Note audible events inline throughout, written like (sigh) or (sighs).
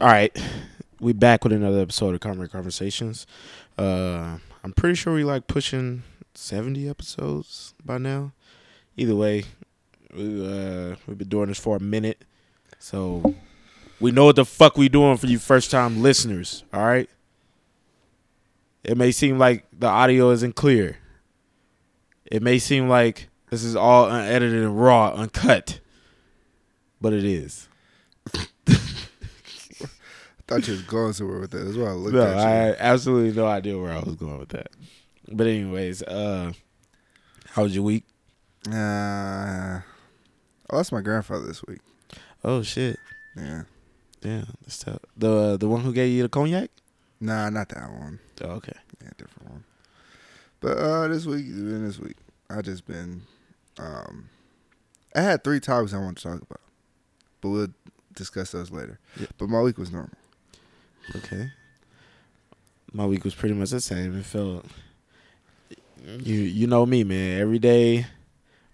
All right, we back with another episode of Comrade Conversations. Uh, I'm pretty sure we like pushing 70 episodes by now. Either way, we, uh, we've been doing this for a minute, so we know what the fuck we doing for you first time listeners. All right. It may seem like the audio isn't clear. It may seem like this is all unedited and raw, uncut, but it is. (laughs) thought you was going somewhere with that as well. I looked No, at you. I had absolutely no idea where I was going with that. But anyways, uh how was your week? Uh, I lost my grandfather this week. Oh shit. Yeah. Damn, that's tough. The the one who gave you the cognac? Nah, not that one. Oh, okay. Yeah, different one. But uh, this week, been this week, I just been. Um, I had three topics I want to talk about, but we'll discuss those later. Yeah. But my week was normal. Okay. My week was pretty much the same. It felt you you know me, man. Every day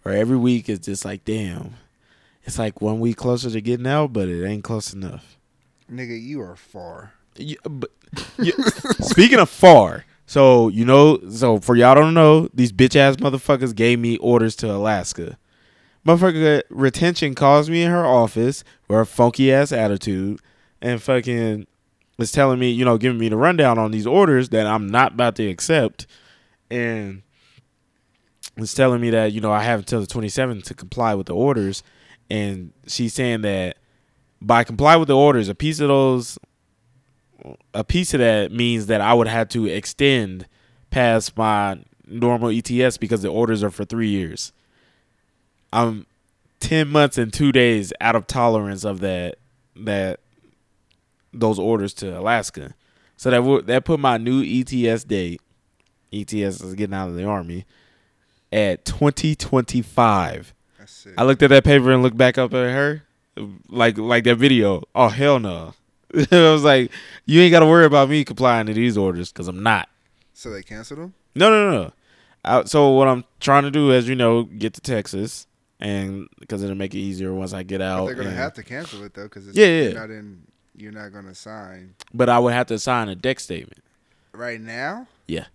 or every week is just like damn. It's like one week closer to getting out, but it ain't close enough. Nigga, you are far. You, but, (laughs) you, speaking of far, so you know, so for y'all don't know, these bitch ass motherfuckers gave me orders to Alaska. Motherfucker retention calls me in her office with her funky ass attitude and fucking was telling me, you know, giving me the rundown on these orders that I'm not about to accept, and was telling me that you know I have until the 27th to comply with the orders, and she's saying that by comply with the orders, a piece of those a piece of that means that I would have to extend past my normal ETS because the orders are for three years. I'm ten months and two days out of tolerance of that that those orders to Alaska. So that would that put my new ETS date. ETS is getting out of the army at 2025. I looked at that paper and looked back up at her, like like that video. Oh hell no! (laughs) I was like, you ain't got to worry about me complying to these orders because I'm not. so they canceled them. No, no, no. I, so what I'm trying to do, as you know, get to Texas, and because it'll make it easier once I get But out. they're gonna and- have to cancel it though, because Yeah, yeah. not in. You're not gonna sign but I would have to sign a DEC statement. right now. Yeah.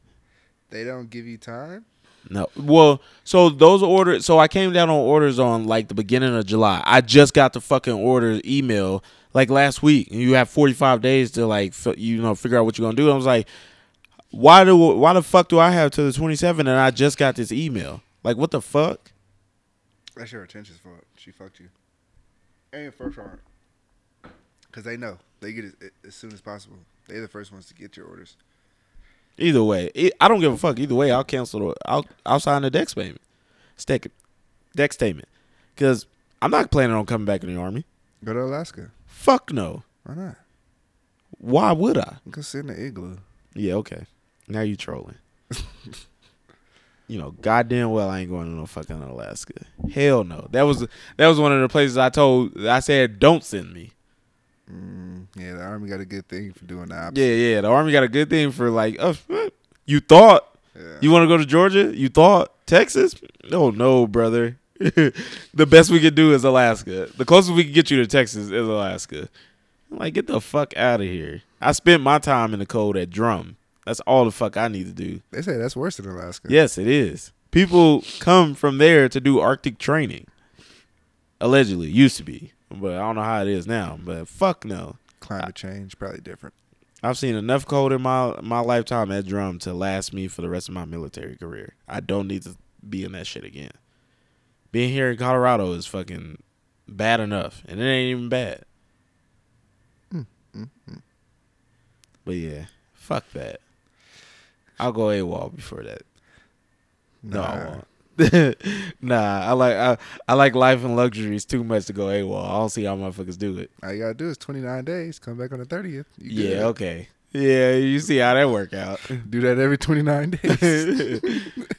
They don't give you time. No. Well, so those orders. So I came down on orders on like the beginning of July. I just got the fucking orders email like last week, and you have 45 days to like f- you know figure out what you're gonna do. I was like, why do why the fuck do I have to the 27 and I just got this email? Like what the fuck? That's your attention fault. She fucked you. And first warrant. Because they know. They get it as soon as possible. They're the first ones to get your orders. Either way, it, I don't give a fuck. Either way, I'll cancel. The, I'll I'll sign the DEC statement, stick DEC statement, because I'm not planning on coming back in the army. Go to Alaska. Fuck no. Why not? Why would I? Sit in the igloo. Yeah, okay. Now you trolling. (laughs) you know, goddamn well I ain't going to no fucking Alaska. Hell no. That was that was one of the places I told I said don't send me. Mm, yeah, the army got a good thing for doing the opposite. Yeah, yeah. The army got a good thing for like, oh, you thought Yeah. you want to go to Georgia? You thought Texas? No, no, brother. (laughs) the best we could do is Alaska. The closest we can get you to Texas is Alaska. I'm like, get the fuck out of here. I spent my time in the cold at Drum. That's all the fuck I need to do. They say that's worse than Alaska. Yes, it is. People come from there to do Arctic training. Allegedly, used to be, but I don't know how it is now. But fuck no. Climate change, probably different. I've seen enough cold in my my lifetime at Drum to last me for the rest of my military career. I don't need to be in that shit again. Being here in Colorado is fucking bad enough, and it ain't even bad. Mm, mm, mm. But yeah, fuck that. I'll go AWOL before that. No, I won't. (laughs) nah, I like I, I like life and luxuries too much to go AWOL. I don't see how motherfuckers do it. All you gotta do is 29 days. Come back on the 30th. Yeah, okay. Yeah, you see how that work out. (laughs) Do that every 29 (laughs) days.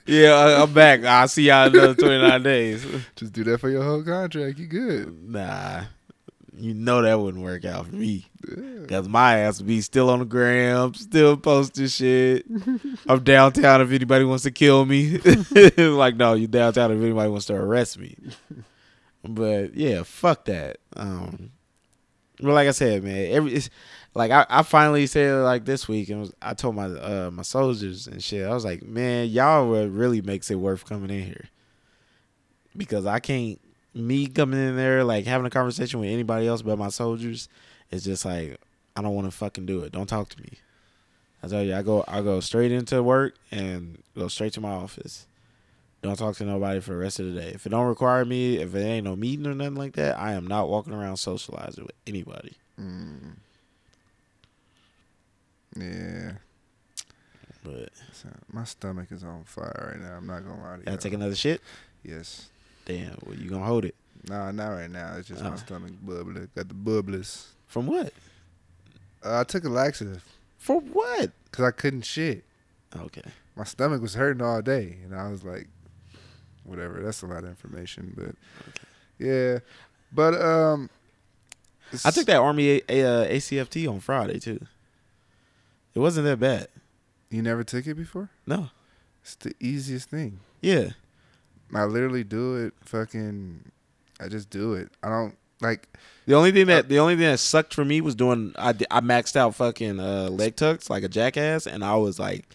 yeah, I, I'm back. I'll see y'all another 29 days. Just do that for your whole contract. You good. Nah, you know that wouldn't work out for me. Cause my ass would be still on the gram, still posting shit. I'm downtown if anybody wants to kill me. (laughs) like, no, you downtown if anybody wants to arrest me. But yeah, fuck that. Um, Well, like I said, man, every it's like I, I finally said like this week, and was, I told my uh my soldiers and shit. I was like, man, y'all what really makes it worth coming in here because I can't me coming in there like having a conversation with anybody else but my soldiers. It's just like I don't want to fucking do it. Don't talk to me. I tell you, I go I go straight into work and go straight to my office. Don't talk to nobody for the rest of the day. If it don't require me, if it ain't no meeting or nothing like that, I am not walking around socializing with anybody. Mm. Yeah. But So, my stomach is on fire right now. I'm not gonna lie to you. gotta take another shit. Yes. Damn, well you gonna hold it Nah, not right now. It's just my stomach bubbling. Got the bubblers. from what? Uh, I took a laxative For what? because I couldn't shit. Okay. My stomach was hurting all day, and I was like, whatever. That's a lot of information, but yeah. But um, I took that Army a- a- uh, ACFT on Friday too. It wasn't that bad. You never took it before? No. It's the easiest thing. Yeah. I literally do it. Fucking, I just do it. I don't like. The only thing that the only thing that sucked for me was doing I, I maxed out fucking uh, leg tucks like a jackass, and I was like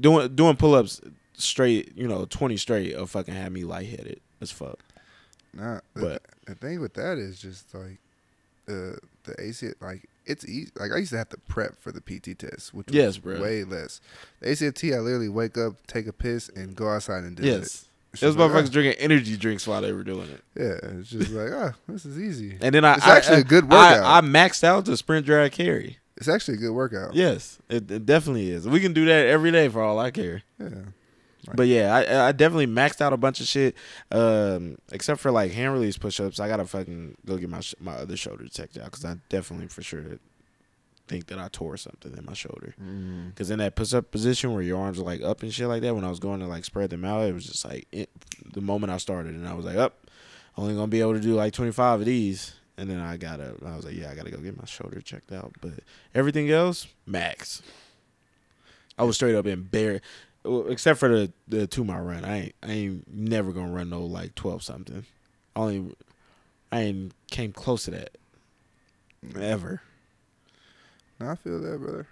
doing doing pull ups straight, you know, twenty straight of fucking had me lightheaded as fuck. Nah, But- the thing with that is just like uh, the AC. Like it's easy. Like I used to have to prep for the PT test, which was Yes, bro. way less. The ACT, I literally wake up, take a piss, and go outside and do it. yes, It's those like, motherfuckers drinking energy drinks while they were doing it, ah, yeah, it's just like ah, this is easy. and then I It's I- actually I- a good workout. I maxed out the sprint drag carry. It's actually a good workout. Yes, it, it definitely is. We can do that every day for all I care. Yeah. But yeah, I I definitely maxed out a bunch of shit. Um, except for like hand release push ups, I gotta fucking go get my sh- my other shoulder checked out because I definitely for sure think that I tore something in my shoulder. Mm. Because in that push up position where your arms are like up and shit like that, when I was going to like spread them out, it was just like it, the moment I started, and I was like, up, only gonna be able to do like twenty five of these. And then I got to I was like, yeah, I gotta go get my shoulder checked out. But everything else, max. I was straight up in bare, except for the the two mile run. I ain't I ain't never gonna run no like twelve something. Only I ain't came close to that ever. No, I feel that, brother.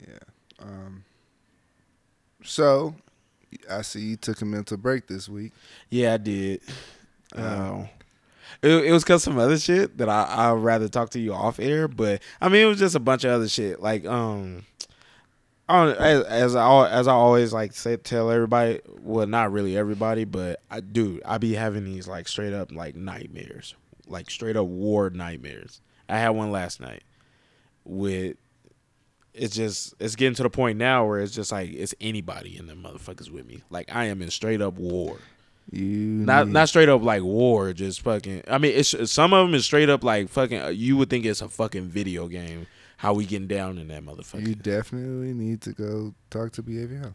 Yeah. Um. So, I see you took a mental break this week. Yeah, I did. Uh, Oh. It, it was cause some other shit that I I'd rather talk to you off air, but I mean it was just a bunch of other shit like um. I as as I as I always like say tell everybody, well not really everybody, but I do. I be having these like straight up like nightmares, like straight up war nightmares. I had one last night with it's just it's getting to the point now where it's just like it's anybody in the motherfuckers with me. Like I am in straight up war. You Not need- not straight up like war, just fucking. I mean, it's some of them is straight up like fucking. Uh, you would think it's a fucking video game. How we getting down in that motherfucker? You definitely need to go talk to behavioral.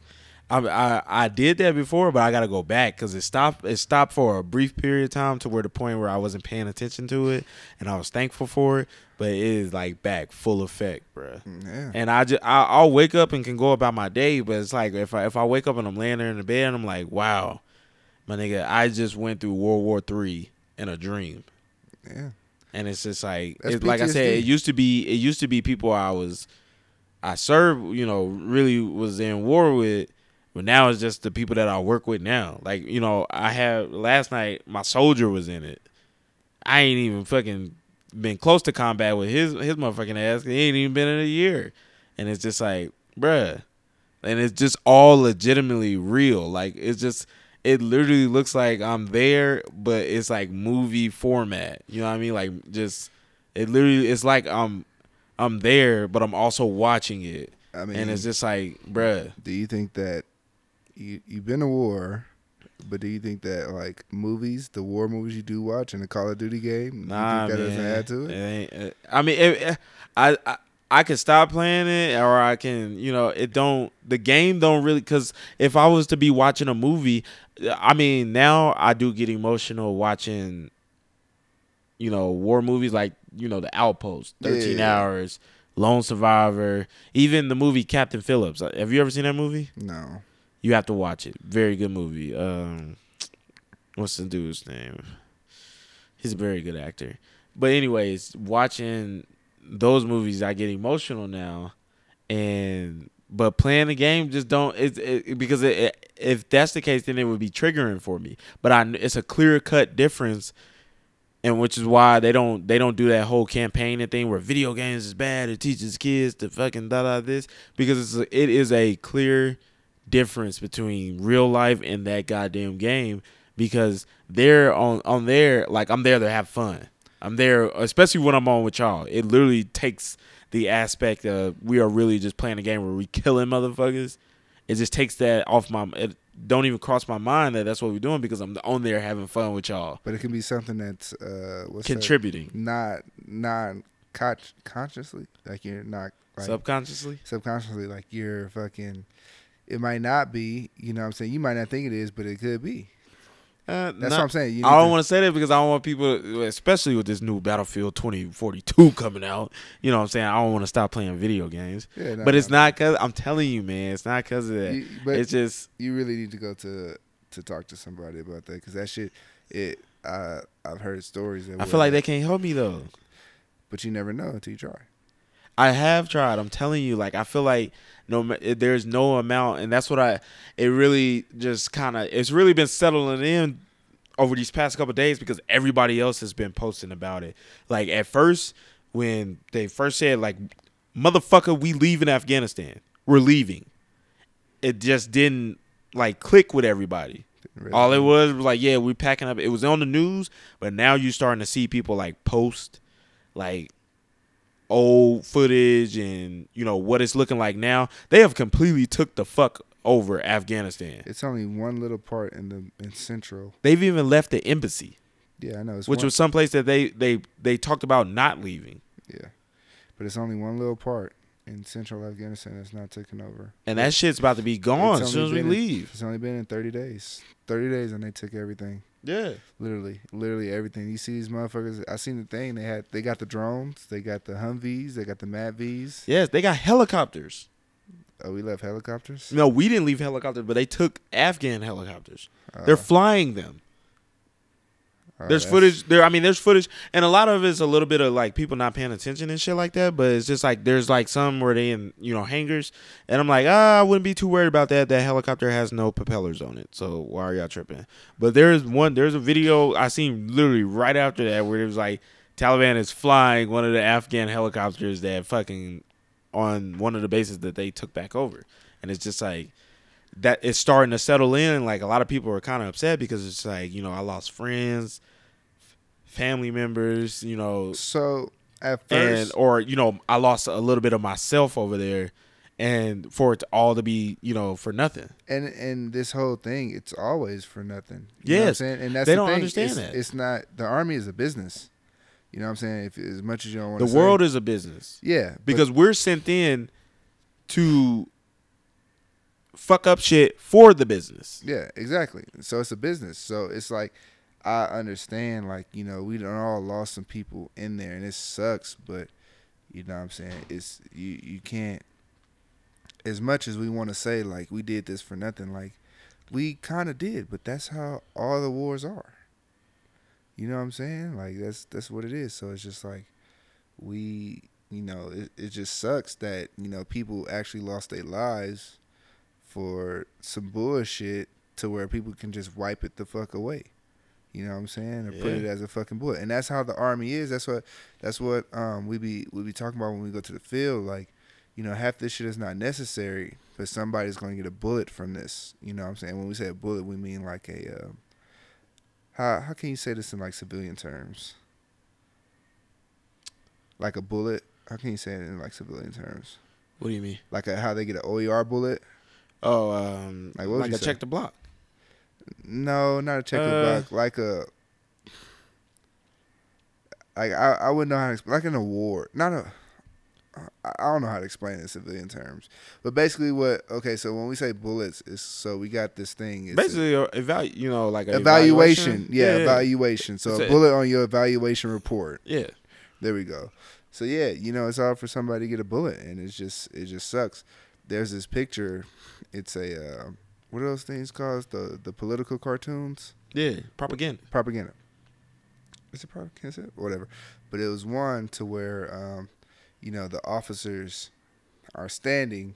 I, I I did that before, but I gotta go back because it stopped. It stopped for a brief period of time to where the point where I wasn't paying attention to it, and I was thankful for it. But it is like back full effect, bro. Yeah. And I just I, I'll wake up and can go about my day, but it's like if I if I wake up and I'm laying there in the bed, and I'm like, wow, my nigga, I just went through World War Three in a dream. Yeah. and it's just like That's like I said, it used to be it used to be people I was I served, you know, really was in war with, but now it's just the people that I work with now. Like you know, I have last night my soldier was in it. I ain't even fucking been close to combat with his his motherfucking ass. He ain't even been in a year, and it's just like, bruh, and it's just all legitimately real. Like it's just it literally looks like I'm there, but it's like movie format. You know what I mean? Like just it literally it's like I'm I'm there, but I'm also watching it. I mean, and it's just like, bruh. do you think that you you've been to war, but do you think that like movies, the war movies you do watch, and the Call of Duty game, Nah, you think that man. doesn't add to it? ain't- uh, I mean, it, it- I, I I can stop playing it, or I can, you know, it don't. The game don't really, because if I was to be watching a movie, I mean, now I do get emotional watching, you know, war movies like you know the Outpost, Thirteen Yeah. Hours, Lone Survivor, even the movie Captain Phillips. Have you ever seen that movie? No. You have to watch it. Very good movie. Um, what's the dude's name? He's a very good actor. But anyways, watching those movies, I get emotional now, and but playing the game just don't. It's it, because it, it, if that's the case, then it would be triggering for me. But I, it's a clear cut difference, and which is why they don't they don't do that whole campaigning thing where video games is bad. It teaches kids to fucking da da this because it's a, it is a clear difference between real life and that goddamn game because they're on on there like I'm there to have fun. I'm there, especially when I'm on with y'all. It literally takes the aspect of we are really just playing a game where we killing motherfuckers. It just takes that off my. It don't even cross my mind that that's what we're doing because I'm on there having fun with y'all. But it can be something that's uh, what's contributing, that? not not con- consciously, like you're not like, subconsciously, subconsciously, like you're fucking. It might not be, you know. what I'm saying you might not think it is, but it could be. Uh, That's not, what I'm saying. I don't want to say that because I don't want people, especially with this new Battlefield 2042 coming out. You know what I'm saying? I don't want to stop playing video games. Yeah, no, but it's no, not because I'm telling you, man. It's not because of that. You, but it's just you really need to go to to talk to somebody about that because that shit. It I I've heard stories. I feel like they can't help me though. But you never know until you try. I have tried. I'm telling you, like I feel like no, there's no amount, and that's what I. It really just kind of. It's really been settling in over these past couple days because everybody else has been posting about it. Like at first, when they first said like, "Motherfucker, we leaving Afghanistan. We're leaving," it just didn't like click with everybody. Really? All it was was like, "Yeah, we're packing up." It was on the news, but now you're starting to see people like post, like old footage and you know what it's looking like now, they have completely took the fuck over Afghanistan. It's only one little part in the in central. They've even left the embassy. Yeah, I know. which one, was someplace that they they they talked about not leaving. Yeah, but it's only one little part in central Afghanistan that's not taken over. And that shit's about to be gone as soon as we leave. In, it's only been in thirty days. Thirty days, and they took everything. Yeah. Literally, literally everything. You see these motherfuckers. I seen the thing. They had. They got the drones. They got the Humvees. They got the MAVs. Yes, they got helicopters. Oh, we left helicopters. No, we didn't leave helicopters, but they took Afghan helicopters. Uh, They're flying them. There's footage there. I mean, there's footage, and a lot of it's a little bit of like people not paying attention and shit like that. But it's just like there's like some where they in you know hangars, and I'm like, ah, I wouldn't be too worried about that. That helicopter has no propellers on it, so why are y'all tripping? But there's one, there's a video I seen literally right after that where it was like Taliban is flying one of the Afghan helicopters that fucking on one of the bases that they took back over, and it's just like that it's starting to settle in. Like a lot of people are kind of upset because it's like you know I lost friends, family members, you know. So at first, and or you know I lost a little bit of myself over there, and for it to all to be you know for nothing. And and this whole thing, it's always for nothing. You yes, and that's they the don't thing. understand it's, that. It's not the army is a business. You know what I'm saying? If as much as you don't want the say, world is a business. Yeah, because we're sent in to fuck up shit for the business. Yeah, exactly. So it's a business. So it's like I understand, like you know, we don't all lost some people in there, and it sucks. But you know, what I'm saying it's you. You can't. As much as we want to say like we did this for nothing, like we kind of did, but that's how all the wars are. You know what I'm saying? Like that's that's what it is. So it's just like we, you know, it, it just sucks that you know people actually lost their lives for some bullshit to where people can just wipe it the fuck away. You know what I'm saying? Or yeah. put it as a fucking bullet. And that's how the army is. That's what that's what um we be we be talking about when we go to the field. Like, you know, half this shit is not necessary, but somebody's gonna get a bullet from this. You know what I'm saying? When we say a bullet, we mean like a uh, how how can you say this in like civilian terms? Like a bullet. How can you say it in like civilian terms? What do you mean? Like a, how they get an OER bullet? Oh, um, like, what like a say? check the block. No, not a check uh, the block. Like a like I, I wouldn't know how to explain like an award. Not a I don't know how to explain it in civilian terms, but basically, what okay? So when we say bullets, is so we got this thing. It's basically, a, evalu- you know, like evaluation. evaluation. Yeah, yeah, evaluation. So a bullet on your evaluation report. Yeah, there we go. So yeah, you know, it's all for somebody to get a bullet, and it's just it just sucks. There's this picture. It's a uh, what are those things called? The the political cartoons. Yeah, propaganda. Propaganda. is it propaganda? of Kansas City? Whatever. But it was one to where, um, you know, the officers are standing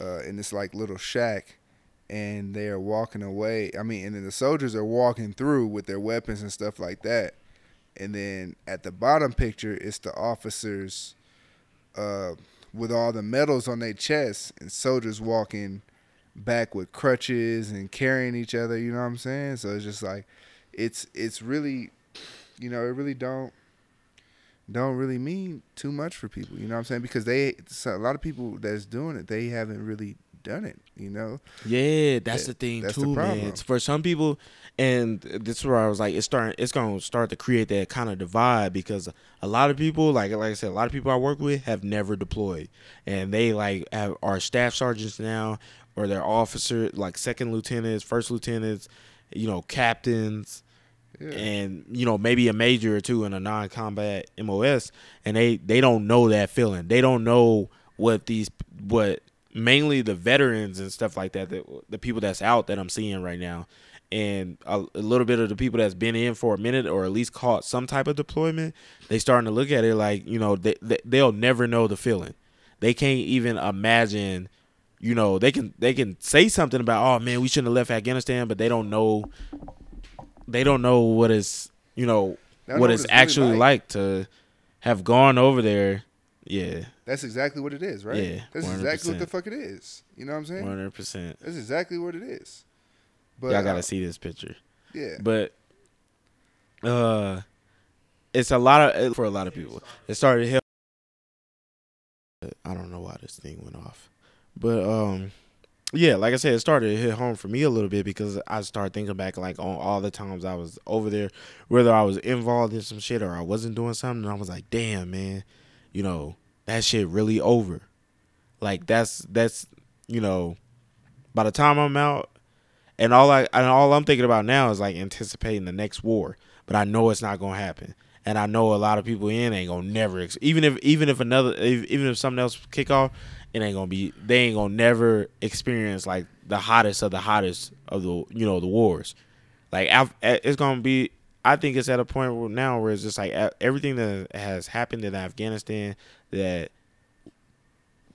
uh, in this like little shack, and they are walking away. I mean, and then the soldiers are walking through with their weapons and stuff like that. And then at the bottom picture, it's the officers uh, with all the medals on their chests, and soldiers walking back with crutches and carrying each other. You know what I'm saying? So it's just like, it's it's really, you know, it really don't don't really mean too much for people. You know what I'm saying? Because they a lot of people that's doing it, they haven't really done it. You know? Yeah, that's the thing that's the too, problem. man. For some people, and this is where I was like, it's starting. It's gonna start to create that kind of divide because a lot of people, like like I said, a lot of people I work with have never deployed, and they like have, are staff sergeants now, or they're officer like second lieutenants, first lieutenants, you know, captains Yeah. and you know maybe a major or two in a non-combat MOS, and they they don't know that feeling. They don't know what these what mainly the veterans and stuff like that, the, the people that's out that I'm seeing right now, and a, a little bit of the people that's been in for a minute or at least caught some type of deployment. They starting to look at it like you know they, they they'll never know the feeling. They can't even imagine. You know they can they can say something about oh man we shouldn't have left Afghanistan, but they don't know they don't know what is you know what it's what it's really actually like. like. to have gone over there. Yeah, That's exactly what it is, right? Yeah, That's exactly what the fuck it is. You know what I'm saying? one hundred percent. That's exactly what it is. But Y'all gotta see this picture. Yeah. But uh, it's a lot of for a lot of people. It started to help. I don't know why this thing went off, but um, yeah, like I said, it started to hit home for me a little bit because I started thinking back like on all the times I was over there, whether I was involved in some shit or I wasn't doing something. And I was like, damn, man, you know that shit really over. Like that's that's you know, by the time I'm out, and all I and all I'm thinking about now is like anticipating the next war. But I know it's not gonna happen, and I know a lot of people in ain't gonna never even if even if another if, even if something else kick off, it ain't gonna be they ain't gonna never experience like the hottest of the hottest of the you know the wars. Like eh, it's gonna be. I think it's at a point where now where it's just like everything that has happened in Afghanistan that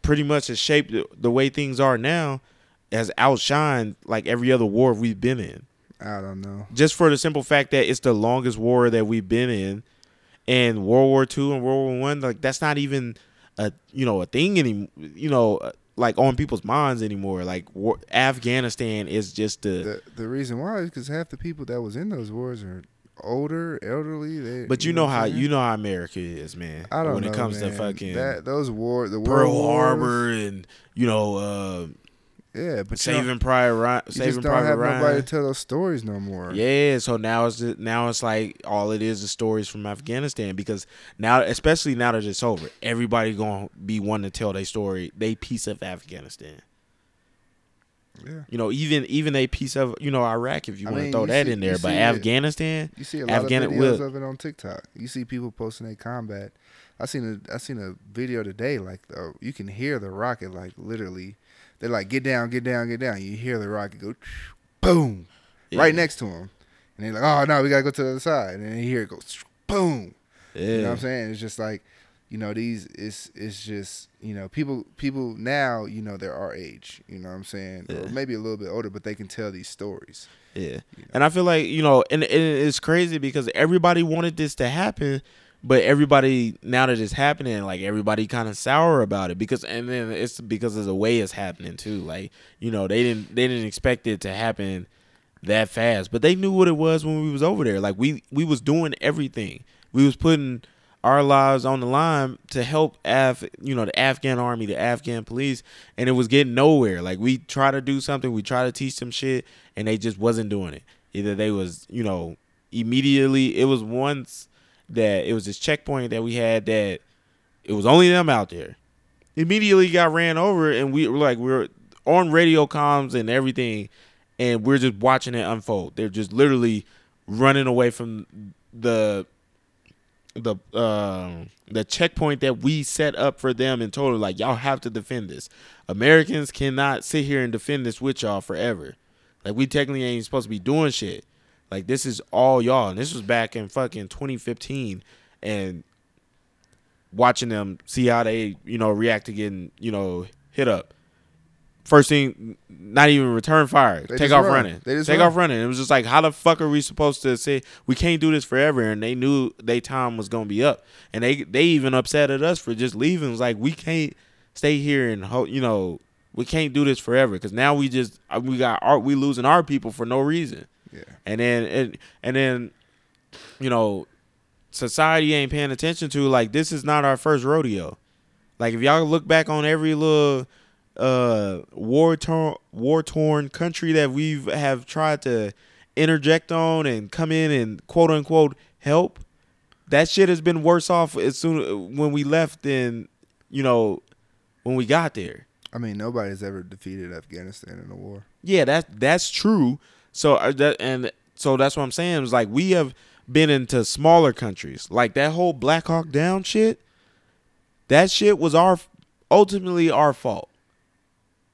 pretty much has shaped the, the way things are now has outshined like every other war we've been in. I don't know. Just for the simple fact that it's the longest war that we've been in, and World War Two and World War One, like that's not even a you know a thing any you know uh, like on people's minds anymore. Like war, Afghanistan is just the. The the reason why is because half the people that was in those wars are older, elderly. They, But you know what how you know how America is, man. I don't know. when know, it comes man. to fucking that those war the Pearl wars, Harbor and you know uh, Yeah, but you Saving Private Ryan, you Saving just don't Private have Ryan. nobody to tell those stories no more. Yeah, so now it's just, now it's like all it is is stories from Afghanistan because now, especially now that it's over, everybody gonna be wanting to tell their story, they piece of Afghanistan. Yeah. You know, even even a piece of you know Iraq if you I want to throw that see- in there, but see it. Afghanistan, You see a lot Afghan- of videos of it on TikTok. You see people posting their combat. I seen a I seen a video today like uh, you can hear the rocket like literally. They're like get down, get down, get down. You hear the rocket go, boom, right next to them, and they're like, oh no, we gotta go to the other side, and then you hear it go, boom. yeah, You know what I'm saying? It's just like, you know, these it's it's just you know people people now you know they're our age. You know what I'm saying? Or maybe a little bit older, but they can tell these stories. Yeah. You know? And I feel like, you know, and, and it's crazy because everybody wanted this to happen, but everybody now that it's happening, like everybody kind of sour about it because and then it's because of the way it's happening too. Like, you know, they didn't they didn't expect it to happen that fast, but they knew what it was when we was over there. Like we we was doing everything. We was putting our lives on the line to help Af, you know, the Afghan army, the Afghan police, and it was getting nowhere. Like we try to do something, we try to teach them shit, and they just wasn't doing it. Either they was, you know, immediately. It was once that it was this checkpoint that we had that it was only them out there. Immediately got ran over, and we were like, we were on radio comms and everything, and we're just watching it unfold. They're just literally running away from the the um the checkpoint that we set up for them in total like y'all have to defend this. Americans cannot sit here and defend this with y'all forever. Like we technically ain't supposed to be doing shit. Like this is all y'all, and this was back in fucking 2015, and watching them see how they you know react to getting you know hit up. First thing, not even return fire. They Take off run. running. They just Take run. off running. It was just like, how the fuck are we supposed to say we can't do this forever? And they knew they time was gonna be up, and they they even upset at us for just leaving. It was like we can't stay here and ho- you know we can't do this forever because now we just uh, we got our we losing our people for no reason. Yeah. And then and, and then you know society ain't paying attention to like this is not our first rodeo. Like if y'all look back on every little uh war torn war torn country that we've have tried to interject on and come in and quote unquote help, that shit has been worse off as soon when we left than you know when we got there. I mean, nobody's ever defeated Afghanistan in a war. Yeah, that's that's true. So uh, that and so that's what I'm saying is like we have been into smaller countries, like that whole Black Hawk Down shit. That shit was our ultimately our fault.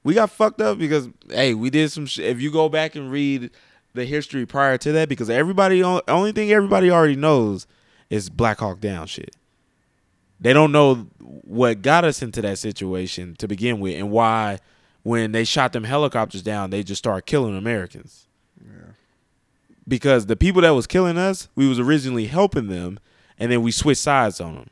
We got fucked up because hey, we did some shit. If you go back and read the history prior to that, because everybody only thing everybody already knows is Black Hawk Down shit. They don't know what got us into that situation to begin with, and why when they shot them helicopters down, they just started killing Americans. Yeah. Because the people that was killing us, we was originally helping them, and then we switched sides on them,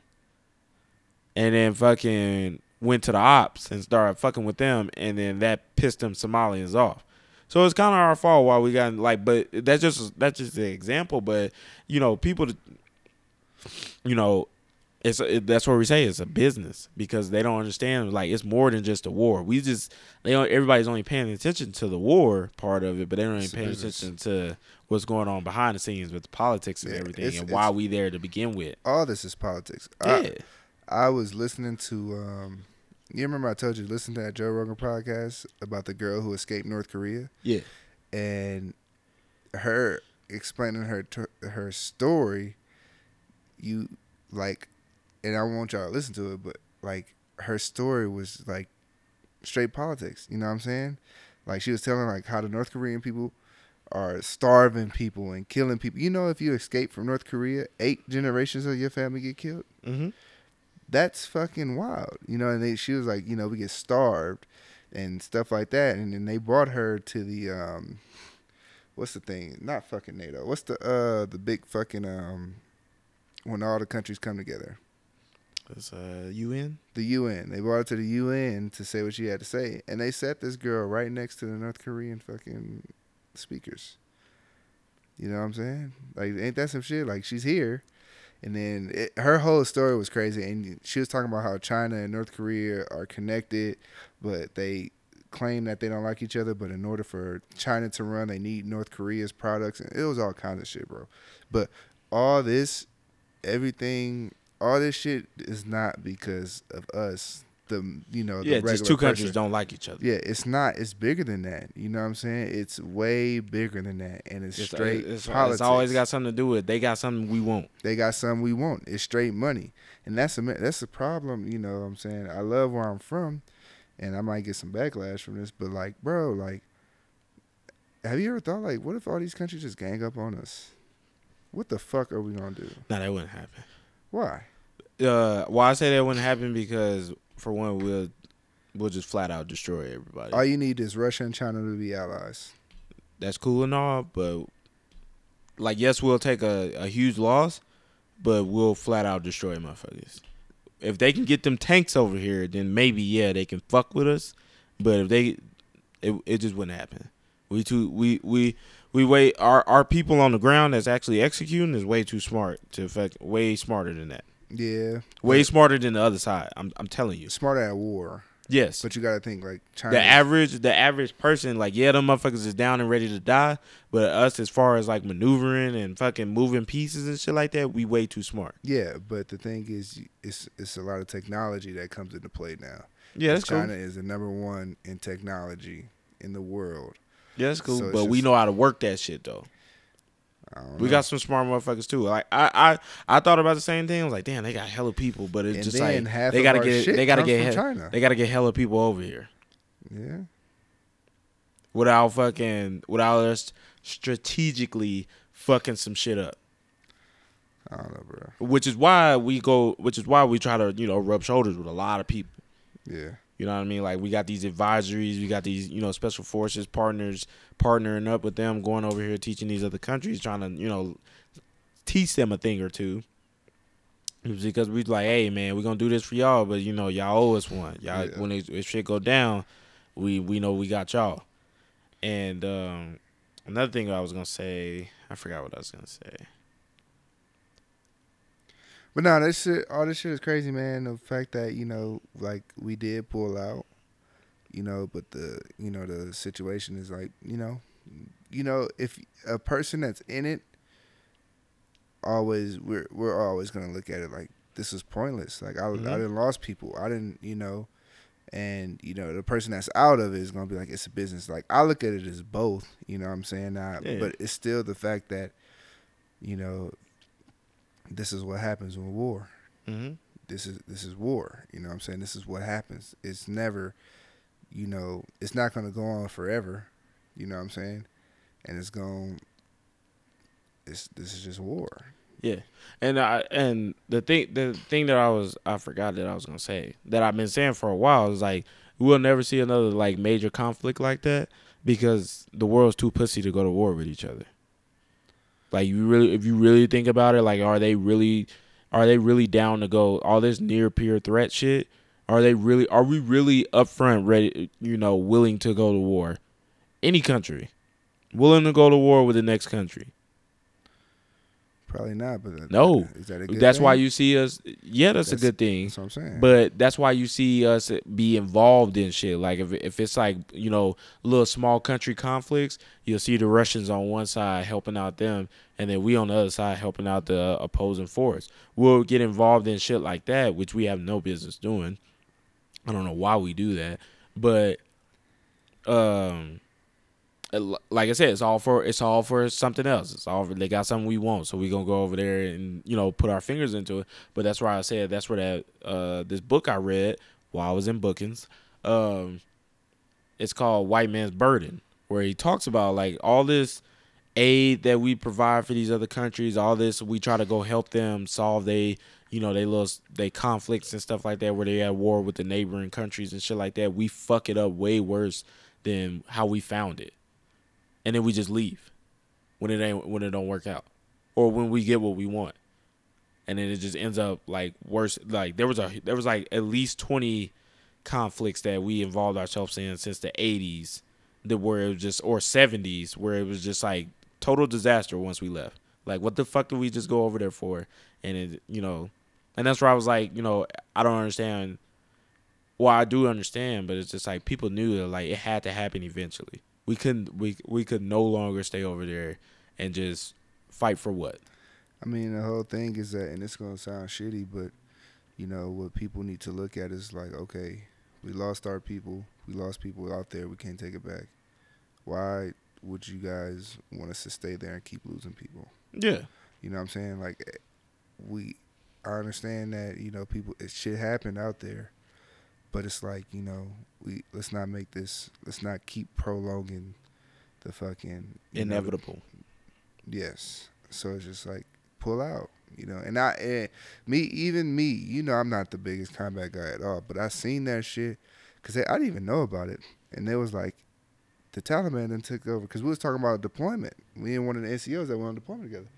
and then fucking went to the ops and started fucking with them, and then that pissed them Somalians off. So it's kind of our fault why we got like, but that's just that's just an example. But you know, people, you know, it's it, that's what we say it's a business because they don't understand like it's more than just a war. We just they don't everybody's only paying attention to the war part of it, but they don't even It's pay business. attention to what's going on behind the scenes with the politics and Yeah, everything it's- and why we there to begin with. All this is politics. Yeah, I, I was listening to. um You remember I told you to listen to that Joe Rogan podcast about the girl who escaped North Korea yeah, and her explaining her t- her story. You like, and I want y'all to listen to it, but like her story was like straight politics. You know what I'm saying? Like she was telling like how the North Korean people are starving people and killing people. You know, if you escape from North Korea, eight generations of your family get killed. mm-hmm. That's fucking wild. You know, and they, she was like, you know, we get starved and stuff like that. And then they brought her to the um, what's the thing? Not fucking NATO. What's the uh the big fucking um when all the countries come together? it's uh UN. The UN. They brought her to the UN to say what she had to say, and they set this girl right next to the North Korean fucking speakers. You know what I'm saying? Like, ain't that some shit? Like, she's here, and then it, her whole story was crazy, and she was talking about how China and North Korea are connected, but they claim that they don't like each other. But in order for China to run, they need North Korea's products, and it was all kinds of shit, bro. But all this, everything, all this shit is not because of us. The you know the Yeah, just two countries don't like each other. Yeah, it's not. It's bigger than that. You know what I'm saying? It's way bigger than that, and it's, It's, straight it's, politics. it's always got something to do with It. they got something we want. they got something we want. It's straight money, and that's a that's a problem. You know what I'm saying? I love where I'm from, and I might get some backlash from this, but like, bro, like, have you ever thought like, what if all these countries just gang up on us? What the fuck are we gonna do? No, that wouldn't happen. Why? Uh, why I say that wouldn't happen because for one, we'll we'll just flat out destroy everybody. All you need is Russia and China to be allies. That's cool and all, but like, yes, we'll take a, a huge loss, but we'll flat out destroy motherfuckers. If they can get them tanks over here, then maybe yeah, they can fuck with us. But if they, it it just wouldn't happen. We too we we we wait our our people on the ground that's actually executing is way too smart to affect way smarter than that. Yeah, Way smarter than the other side. I'm I'm telling you. smart at war, Yes. but you got to think like China. the average the average person like yeah them motherfuckers is down and ready to die but us as far as like maneuvering and fucking moving pieces and shit like that we way too smart Yeah, but the thing is, it's it's a lot of technology that comes into play now. yeah that's China cool is the number one in technology in the world. yeah that's cool So but we know how to work that shit though we know. got some smart motherfuckers too like i i i thought about the same thing i was like damn they got hella people but it's and just like they gotta get they gotta get he- China. they gotta get hella people over here yeah, without fucking without us strategically fucking some shit up. I don't know, bro. Which is why we go. Which is why we try to you know rub shoulders with a lot of people. Yeah. You know what I mean? Like we got these advisories, we got these, you know, special forces partners partnering up with them, going over here teaching these other countries, trying to, you know, teach them a thing or two. Because we like, hey man, we're gonna do this for y'all, but you know, y'all owe us one. Y'all Yeah. when it, if shit go down, we we know we got y'all. And um another thing I was gonna say, I forgot what I was gonna say. But no, this shit, all this shit is crazy, man. The fact that you know, like we did pull out, you know, but the you know the situation is like you know, you know, if a person that's in it, always we're we're always gonna look at it like this is pointless. Like I Mhm. I didn't lost people. I didn't you know, and you know the person that's out of it is gonna be like it's a business. Like I look at it as both. You know what I'm saying? Now, Yeah. but it's still the fact that, you know, this is what happens with war Mm-hmm. this is this is war. You know what I'm saying? This is what happens. It's never, you know, it's not gonna go on forever. You know what I'm saying? And it's going it's this is just war. Yeah, and I and the thing the thing that I was I forgot that I was gonna say that I've been saying for a while is like we'll never see another like major conflict like that because the world's too pussy to go to war with each other. Like you really, if you really think about it, like are they really, are they really down to go all this near peer threat shit? Are they really? Are we really upfront ready? You know, willing to go to war? Any country, willing to go to war with the next country? Probably not, but No. is that a good That's why you see us. Yeah, that's, That's- a good thing. That's what I'm saying. But that's why you see us be involved in shit. Like if if it's like you know little small country conflicts, you'll see the Russians on one side helping out them, and then we on the other side helping out the uh, opposing force. We'll get involved in shit like that, which we have no business doing. I don't know why we do that, but um, like I said, it's all for it's all for something else. It's all they got something we want, so we gonna go over there and you know put our fingers into it. But that's why I said that's where that uh this book I read while I was in bookings, um, it's called White Man's Burden, where he talks about like all this aid that we provide for these other countries, all this we try to go help them solve they you know they little they conflicts and stuff like that where they at war with the neighboring countries and shit like that. We fuck it up way worse than how we found it, and then we just leave when it ain't when it don't work out, or when we get what we want, and then it just ends up like worse. Like there was a there was like at least twenty conflicts that we involved ourselves in since the eighties, that where it was just or seventies where it was just like total disaster once we left. Like what the fuck did we just go over there for? And it you know, and that's where I was like, you know, I don't understand. Well, I do understand, but it's just like people knew that like it had to happen eventually. We couldn't we we could no longer stay over there and just fight for what. I mean, the whole thing is that, and it's gonna sound shitty, but you know what people need to look at is like, okay, we lost our people, we lost people out there, we can't take it back. Why would you guys want us to stay there and keep losing people? Yeah. You know what I'm saying? Like, eh, we, I understand that you know people, it shit happened out there, but it's like you know we let's not make this, let's not keep prolonging the fucking you know, Inevitable. Yes. So it's just like pull out, you know. And I, and me, even me, you know, I'm not the biggest combat guy at all, but I seen that shit because I didn't even know about it, and it was like the Taliban then took over because we was talking about a deployment. We one of the NCOs that went on deployment together.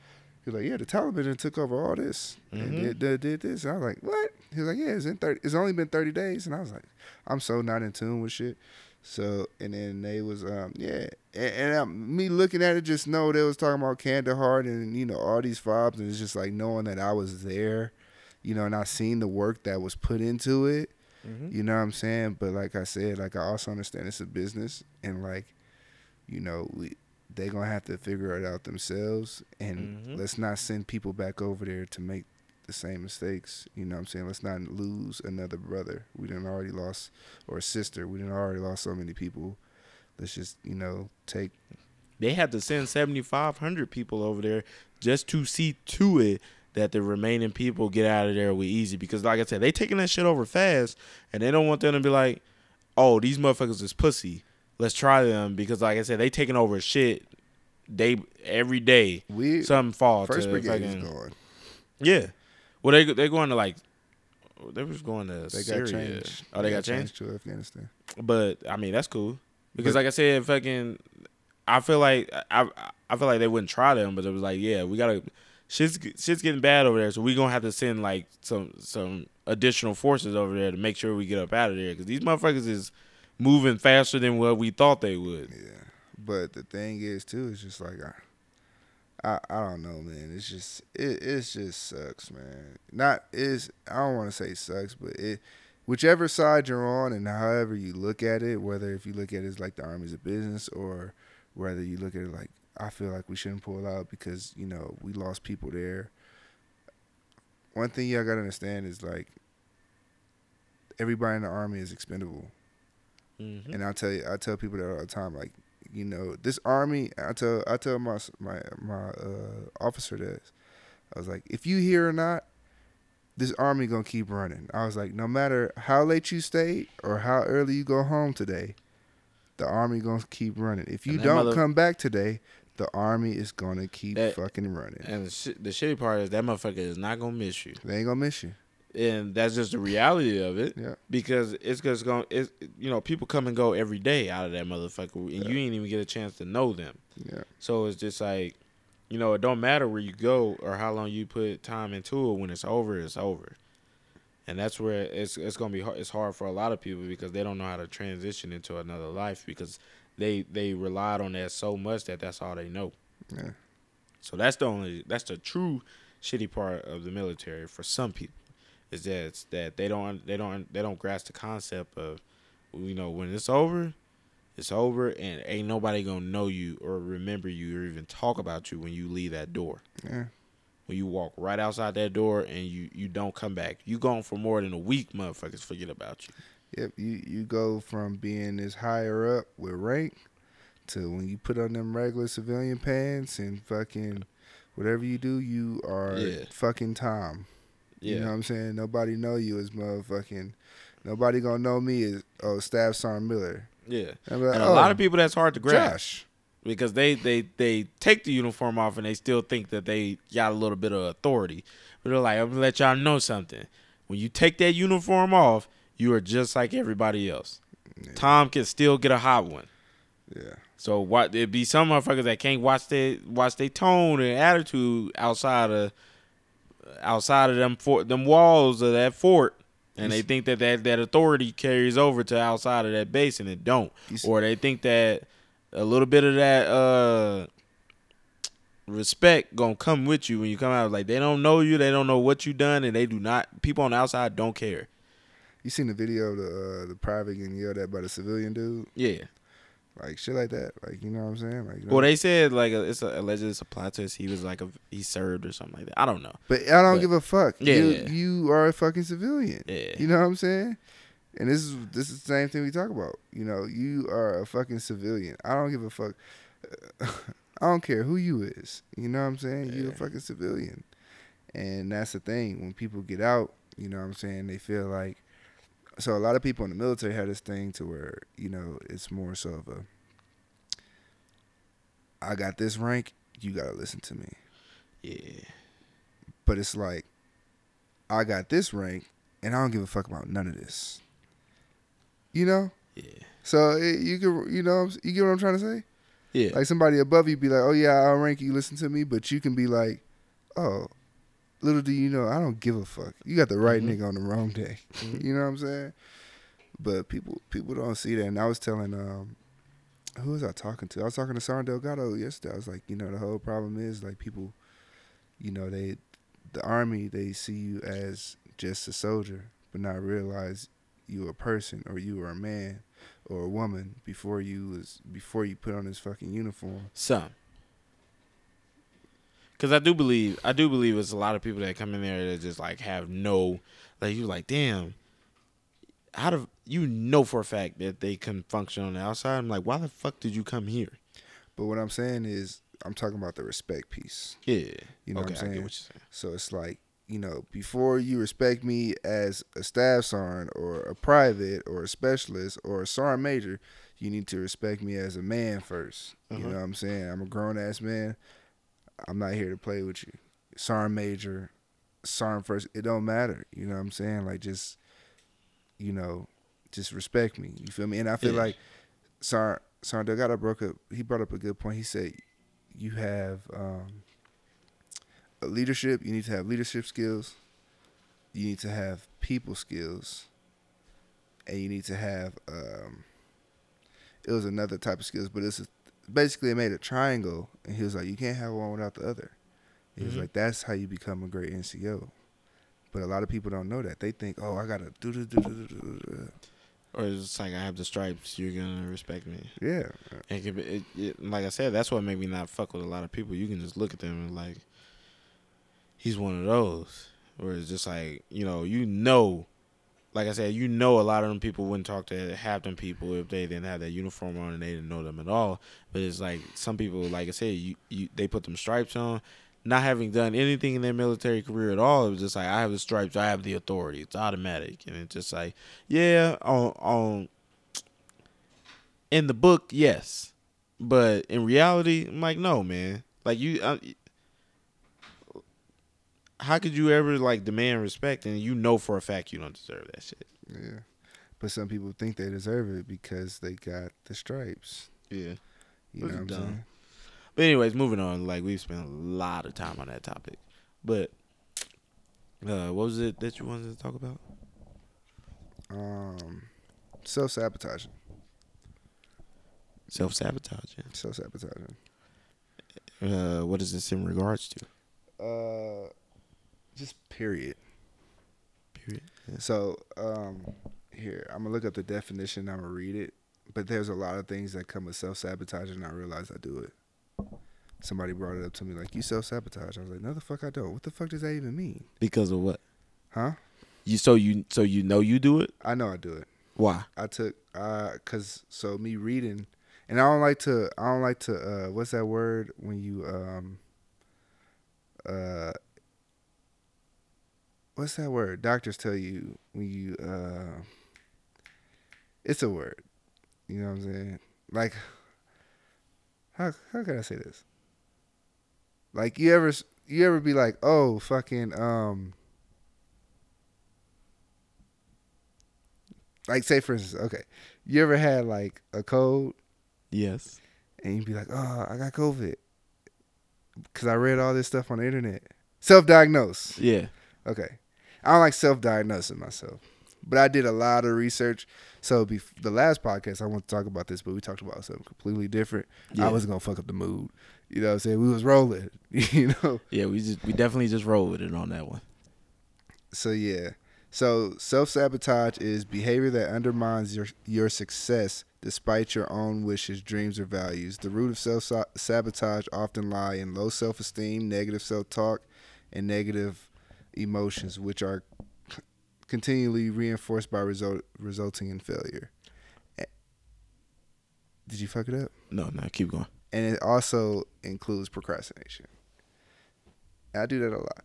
He was like, "Yeah, the Taliban took over all this and Mhm. did, did, did this." And I was like, "What?" He's like, "Yeah, it's in thirty. It's only been thirty days." And I was like, "I'm so not in tune with shit." So and then they was um yeah and, and um, me looking at it just know they was talking about Kandahar and you know all these fobs and it's just like knowing that I was there, you know, and I seen the work that was put into it. Mm-hmm. You know what I'm saying? But like I said, like I also understand it's a business and like, you know, we they gonna have to figure it out themselves and Mhm. let's not send people back over there to make the same mistakes. You know what I'm saying? Let's not lose another brother. We didn't already lost or a sister. We didn't already lost so many people. Let's just, you know, take They had to send seventy five hundred people over there just to see to it that the remaining people get out of there with easy. Because like I said, they taking that shit over fast, and they don't want them to be like, "Oh, these motherfuckers is pussy. Let's try them." Because like I said, they taking over shit day every day We something fall first to brigade fucking, is gone. Yeah. Well, they they going to like they was going to They Syria. got changed. Oh, they, got changed. to Afghanistan. But I mean, that's cool because, But- like I said, fucking, I feel like I I feel like they wouldn't try them, but it was like, yeah, we gotta shit's shit's getting bad over there, so we gonna have to send like some some additional forces over there to make sure we get up out of there because these motherfuckers is moving faster than what we thought they would. Yeah, but the thing is too, it's just like I, I, I don't know, man. It's just it, it's just sucks, man. Not is I don't want to say sucks, but it, whichever side you're on and however you look at it, whether if you look at it as like the army's a business or whether you look at it like I feel like we shouldn't pull out because you know we lost people there. One thing y'all gotta understand is like everybody in the army is expendable. Mm-hmm. And I tell you, I tell people that all the time. Like, you know, this army. I tell, I tell my my my uh, officer this. I was like, if you here or not, this army gonna keep running. I was like, no matter how late you stay or how early you go home today, the army gonna keep running. If you don't mother- come back today, the army is gonna keep That- fucking running. And the, shit, the shitty part is that motherfucker is not gonna miss you, They ain't gonna miss you. And that's just the reality of it. Yeah. because it's just going it's you know people come and go every day out of that motherfucker and Yeah. you ain't even get a chance to know them Yeah. so it's just like you know it don't matter where you go or how long you put time into it when it's over it's over and that's where it's it's gonna be hard it's hard for a lot of people because they don't know how to transition into another life because they they relied on that so much that that's all they know Yeah. so that's the only that's the true shitty part of the military for some people is that it's that they don't they don't they don't grasp the concept of you know when it's over it's over and ain't nobody gonna know you or remember you or even talk about you when you leave that door Yeah. when you walk right outside that door and you you don't come back you gone for more than a week motherfuckers forget about you Yep, you you go from being this higher up with rank to when you put on them regular civilian pants and fucking whatever you do, you are Yeah. fucking Tom. Yeah You know what I'm saying? Nobody know you as motherfucking. Nobody gonna know me as oh Staff Sergeant Miller. yeah And, like, and a "Oh, lot of oh, people that's hard to grasp Josh. because they they they take the uniform off and they still think that they got a little bit of authority. But they're like, I'm gonna let y'all know something. When you take that uniform off, you are just like everybody else. Yeah. Tom can still get a hot one. Yeah, So what? There be some motherfuckers that can't watch their watch their tone and attitude outside of outside of them fort, them walls of that fort, and they think that, that that authority carries over to outside of that base, and it don't. Or they think that a little bit of that uh respect gonna come with you when you come out. Like they don't know you, they don't know what you done, and they do not. People on the outside don't care. you seen the video of the uh, the private getting yelled at by the civilian dude, Yeah. Like shit like that. Like you know what I'm saying? Like, you know? Well, they said like it's a, allegedly it's a plot twist. He was like a he served or something like that. I don't know. but I don't but- give a fuck. Yeah, you, yeah. you are a fucking civilian. Yeah. You know what I'm saying? And this is this is the same thing we talk about. You know, you are a fucking civilian. I don't give a fuck. (laughs) I don't care who you is. You know what I'm saying? You're a fucking civilian. And that's the thing. When people get out, you know what I'm saying, they feel like so a lot of people in the military have this thing to where, you know, it's more so of a I got this rank, you gotta listen to me. Yeah. But it's like I got this rank and I don't give a fuck about none of this. You know? Yeah. So it, you can, you know, you get what I'm trying to say. Yeah. Like somebody above you be like, "Oh yeah, I'll rank you. Listen to me," but you can be like, "Oh, little do you know, I don't give a fuck. You got the right Mhm. nigga on the wrong day." Mhm. (laughs) you know what I'm saying? But people, people don't see that. And I was telling, um, who was I talking to? I was talking to Sergeant Delgado yesterday. I was like, you know, the whole problem is like people, you know, they, the army, they see you as just a soldier, but not realize you a person or you are a man or a woman before you was before you put on this fucking uniform. Some. Cause I do believe I do believe it's a lot of people that come in there that just like have no like you like damn how do you know for a fact that they can function on the outside? I'm like, why the fuck did you come here? But what I'm saying is, I'm talking about the respect piece. Yeah. You know okay, what I'm saying? what saying. So it's like, you know, before you respect me as a staff sergeant or a private or a specialist or a sergeant major, you need to respect me as a man 1st You Uh-huh. know what I'm saying? I'm a grown ass man. I'm not here to play with you. Sergeant major, sergeant first, it don't matter. You know what I'm saying? Like just, you know, just respect me. You feel me? And I feel Yeah. like Sergeant Sergeant Delgado broke up. He brought up a good point. He said, "You have um, a leadership. You need to have leadership skills. You need to have people skills, and you need to have um, it was another type of skills, but it's a, basically it made a triangle, and he was like, you can't have one without the other. He was Mhm. like, that's how you become a great NCO. But a lot of people don't know that. They think, oh, I gotta do do do do do do. Or it's like I have the stripes, you're gonna respect me. Yeah, It could be, it, it, like I said, that's what made me not fuck with a lot of people. You can just look at them and like, he's one of those. Where it's just like, you know, you know, like I said, you know, a lot of them people wouldn't talk to half them people if they didn't have that uniform on and they didn't know them at all. But it's like some people, like I said, you, you they put them stripes on, not having done anything in their military career at all. It was just like I have the stripes, I have the authority. It's automatic, and it's just like, yeah, on on in the book, yes, but in reality, I'm like, no, man. Like you, how could you ever like demand respect and you know for a fact you don't deserve that shit? yeah. But some people think they deserve it because they got the stripes. Yeah. You know what I'm saying? But anyways, moving on. Like we've spent a lot of time on that topic, but uh, what was it that you wanted to talk about? Um, self sabotaging. Self sabotaging. Self sabotaging. Uh, what is this in regards to? Uh, just period. Period. So, um, here I'm gonna look up the definition. I'm gonna read it. But there's a lot of things that come with self sabotage, And I realize I do it. Somebody brought it up to me like, "You self sabotage." I was like, "No, the fuck I don't. What the fuck does that even mean?" Because of what? Huh? You so you so you know you do it? I know I do it. Why? I took uh, cause so me reading, and I don't like to. I don't like to. Uh, what's that word when you um. Uh. What's that word? Doctors tell you when you uh. It's a word. You know what I'm saying? Like. How how can I say this? Like you ever you ever be like, oh fucking um. Like say for instance, okay, you ever had like a cold Yes. and you'd be like, oh, I got COVID because I read all this stuff on the internet. Self-diagnose. Yeah. Okay, I don't like self-diagnosing myself, but I did a lot of research. So bef- the last podcast, I want to talk about this, but we talked about something completely different. Yeah. I wasn't gonna fuck up the mood. You know what I'm saying? We was rolling. (laughs) You know. Yeah, we just we definitely just rolled with it on that one. So yeah. So self sabotage is behavior that undermines your your success despite your own wishes, dreams, or values. The root of self sabotage often lie in low self esteem, negative self talk, and negative emotions, which are continually reinforced by result resulting in failure. Did you fuck it up? No, no, keep going. and it also includes procrastination. I do that a lot,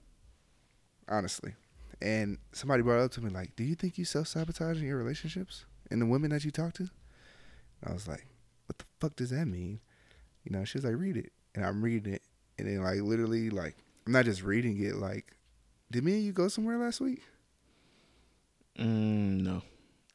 honestly. And somebody brought it up to me like, "Do you think you self sabotage in your relationships and the women that you talk to?" And I was like, "What the fuck does that mean?" You know, she was like, "Read it," and I'm reading it, and then like literally like I'm not just reading it. Like, did me and you go somewhere last week? Mm, no,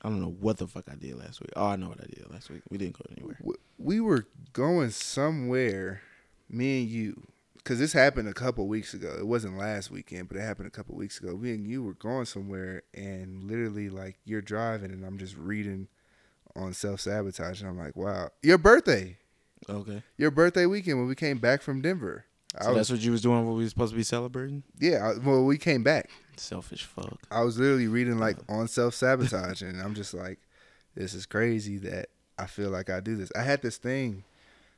I don't know what the fuck I did last week. Oh, I know what I did last week. We didn't go anywhere. We were going somewhere, me and you, because this happened a couple weeks ago. It wasn't last weekend, but it happened a couple weeks ago. Me and you were going somewhere, and literally, like, you're driving, and I'm just reading on self sabotage, and I'm like, wow, your birthday, Okay, your birthday weekend when we came back from Denver. So was, that's what you was doing. when we was supposed to be celebrating? yeah, I, well, we came back. Selfish fuck. I was literally reading like on self sabotage, (laughs) and I'm just like, this is crazy that I feel like I do this. I had this thing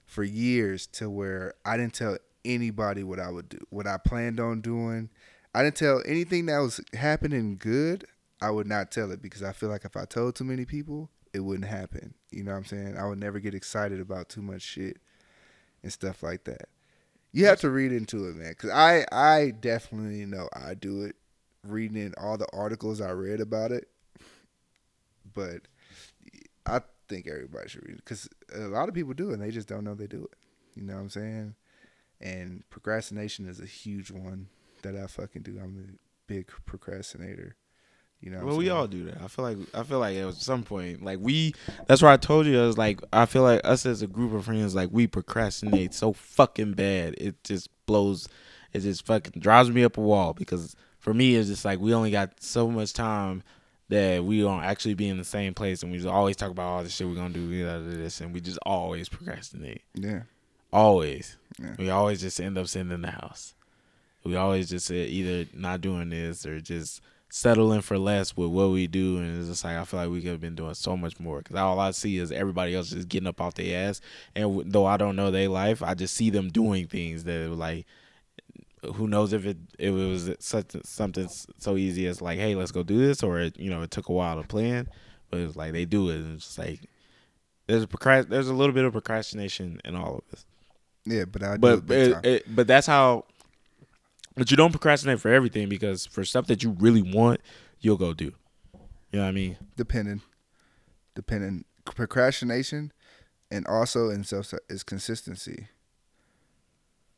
for years to where I didn't tell anybody what I would do, what I planned on doing. I didn't tell anything that was happening good. I would not tell it because I feel like if I told too many people, it wouldn't happen. You know what I'm saying? I would never get excited about too much shit and stuff like that. You have to read into it, man, because I I definitely know I do it, reading in all the articles I read about it, but I think everybody should read it because a lot of people do it and they just don't know they do it. You know what I'm saying? And procrastination is a huge one that I fucking do. I'm a big procrastinator. You know, Well, we all do that. I feel like I feel like at some point, like we. That's why I told you. I was like, I feel like us as a group of friends, like we procrastinate so fucking bad. It just blows. It just fucking drives me up a wall because for me, it's just like we only got so much time that we don't actually be in the same place, and we just always talk about all the shit we're gonna do, we gotta do this, and we just always procrastinate. Yeah. Always. Yeah. We always just end up sitting in the house. We always just either not doing this or just settling for less with what we do. And it's just like, I feel like we could have been doing so much more. Because all I see is everybody else just getting up off their ass. And though I don't know their life, I just see them doing things that are like, who knows if it if it was such something so easy as like, hey, let's go do this, or it, you know, it took a while to plan, but it's like they do it, and it's like there's a procrast- there's a little bit of procrastination in all of us Yeah, but I do but it, it, but that's how. But you don't procrastinate for everything because for stuff that you really want, you'll go do. You know what I mean? depending, depending procrastination, and also in self is consistency.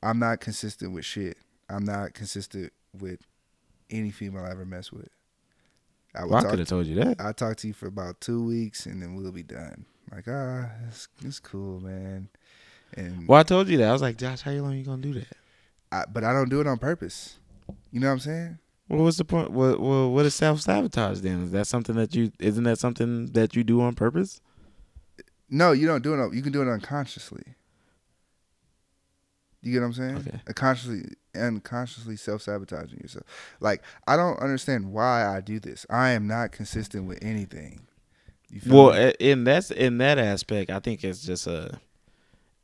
I'm not consistent with shit. I'm not consistent with any female I ever mess with. I Well, I could have told you that. I talk to you for about two weeks and then we'll be done. Like ah, it's, it's cool, man. And Well, I told you that. I was like, Josh, how long are you gonna do that? I, but I don't do it on purpose. You know what I'm saying? Well, what's the point? What, well, what is self sabotage then? Is that something that you? Isn't that something that you do on purpose? No, you don't do it. On, you can do it unconsciously. You get what I'm saying? Okay. Unconsciously, unconsciously self sabotaging yourself. Like I don't understand why I do this. I am not consistent with anything. Well, me? in that's in that aspect, I think it's just a,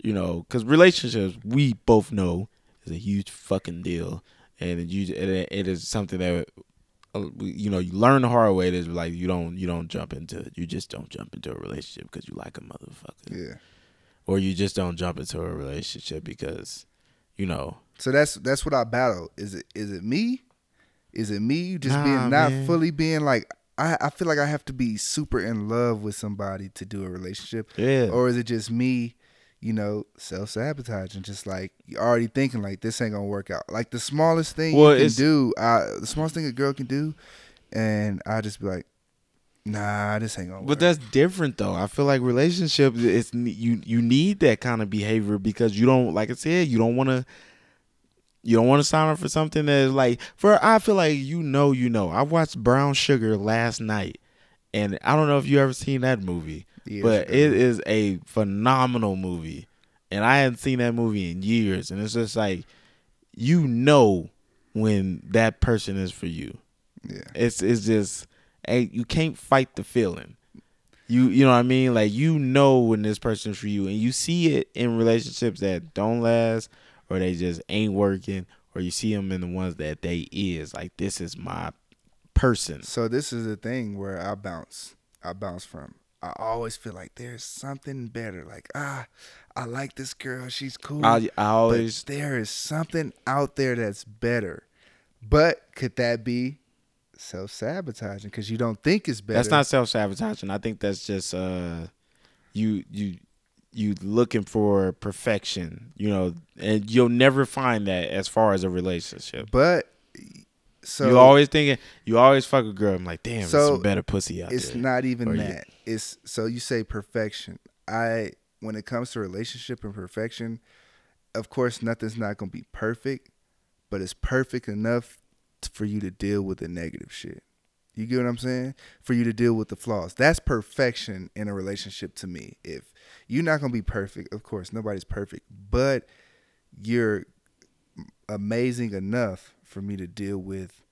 you know, because relationships we both know is a huge fucking deal, and it, you, it, it is something that, uh, you know, you learn the hard way. Is like you don't you don't jump into it. You just don't jump into a relationship because you like a motherfucker, yeah. or you just don't jump into a relationship because, you know, So that's that's what I battle. Is it is it me? Is it me just Nah, being not man. fully being like I, I feel like I have to be super in love with somebody to do a relationship. yeah, Or is it just me, you know, self sabotaging, just like you're already thinking like this ain't gonna work out. Like the smallest thing Well, you can do, I, the smallest thing a girl can do, and I just be like, nah, this ain't gonna work. But that's different though. I feel like relationships it's you you need that kind of behavior because you don't like I said, you don't want to you don't want to sign up for something that is like for I feel like you know you know. I watched Brown Sugar last night and I don't know if you ever seen that movie, Yeah, but it is a phenomenal movie. And I hadn't seen that movie in years and it's just like you know when that person is for you. yeah, It's it's just hey, you can't fight the feeling. You you know what I mean? Like you know when this person's for you, and you see it in relationships that don't last, or they just ain't working, or you see them in the ones that they is like this is my person. So this is the thing where I bounce. I bounce from. I always feel like there's something better. Like ah, I like this girl. She's cool. I I always there is something out there that's better. But could that be self sabotaging because you don't think it's better? that's not self sabotaging. I think that's just uh you you you looking for perfection, you know, and you'll never find that as far as a relationship. But so you always thinking you always fuck a girl. I'm like, damn, there's So, some better pussy out it's there. not even Or you- that. It's so you say perfection. I when it comes to relationship and perfection, of course nothing's not gonna be perfect, but it's perfect enough for you to deal with the negative shit. You get what I'm saying? For you to deal with the flaws. That's perfection in a relationship to me. If you're not gonna be perfect, of course nobody's perfect, but you're amazing enough for me to deal with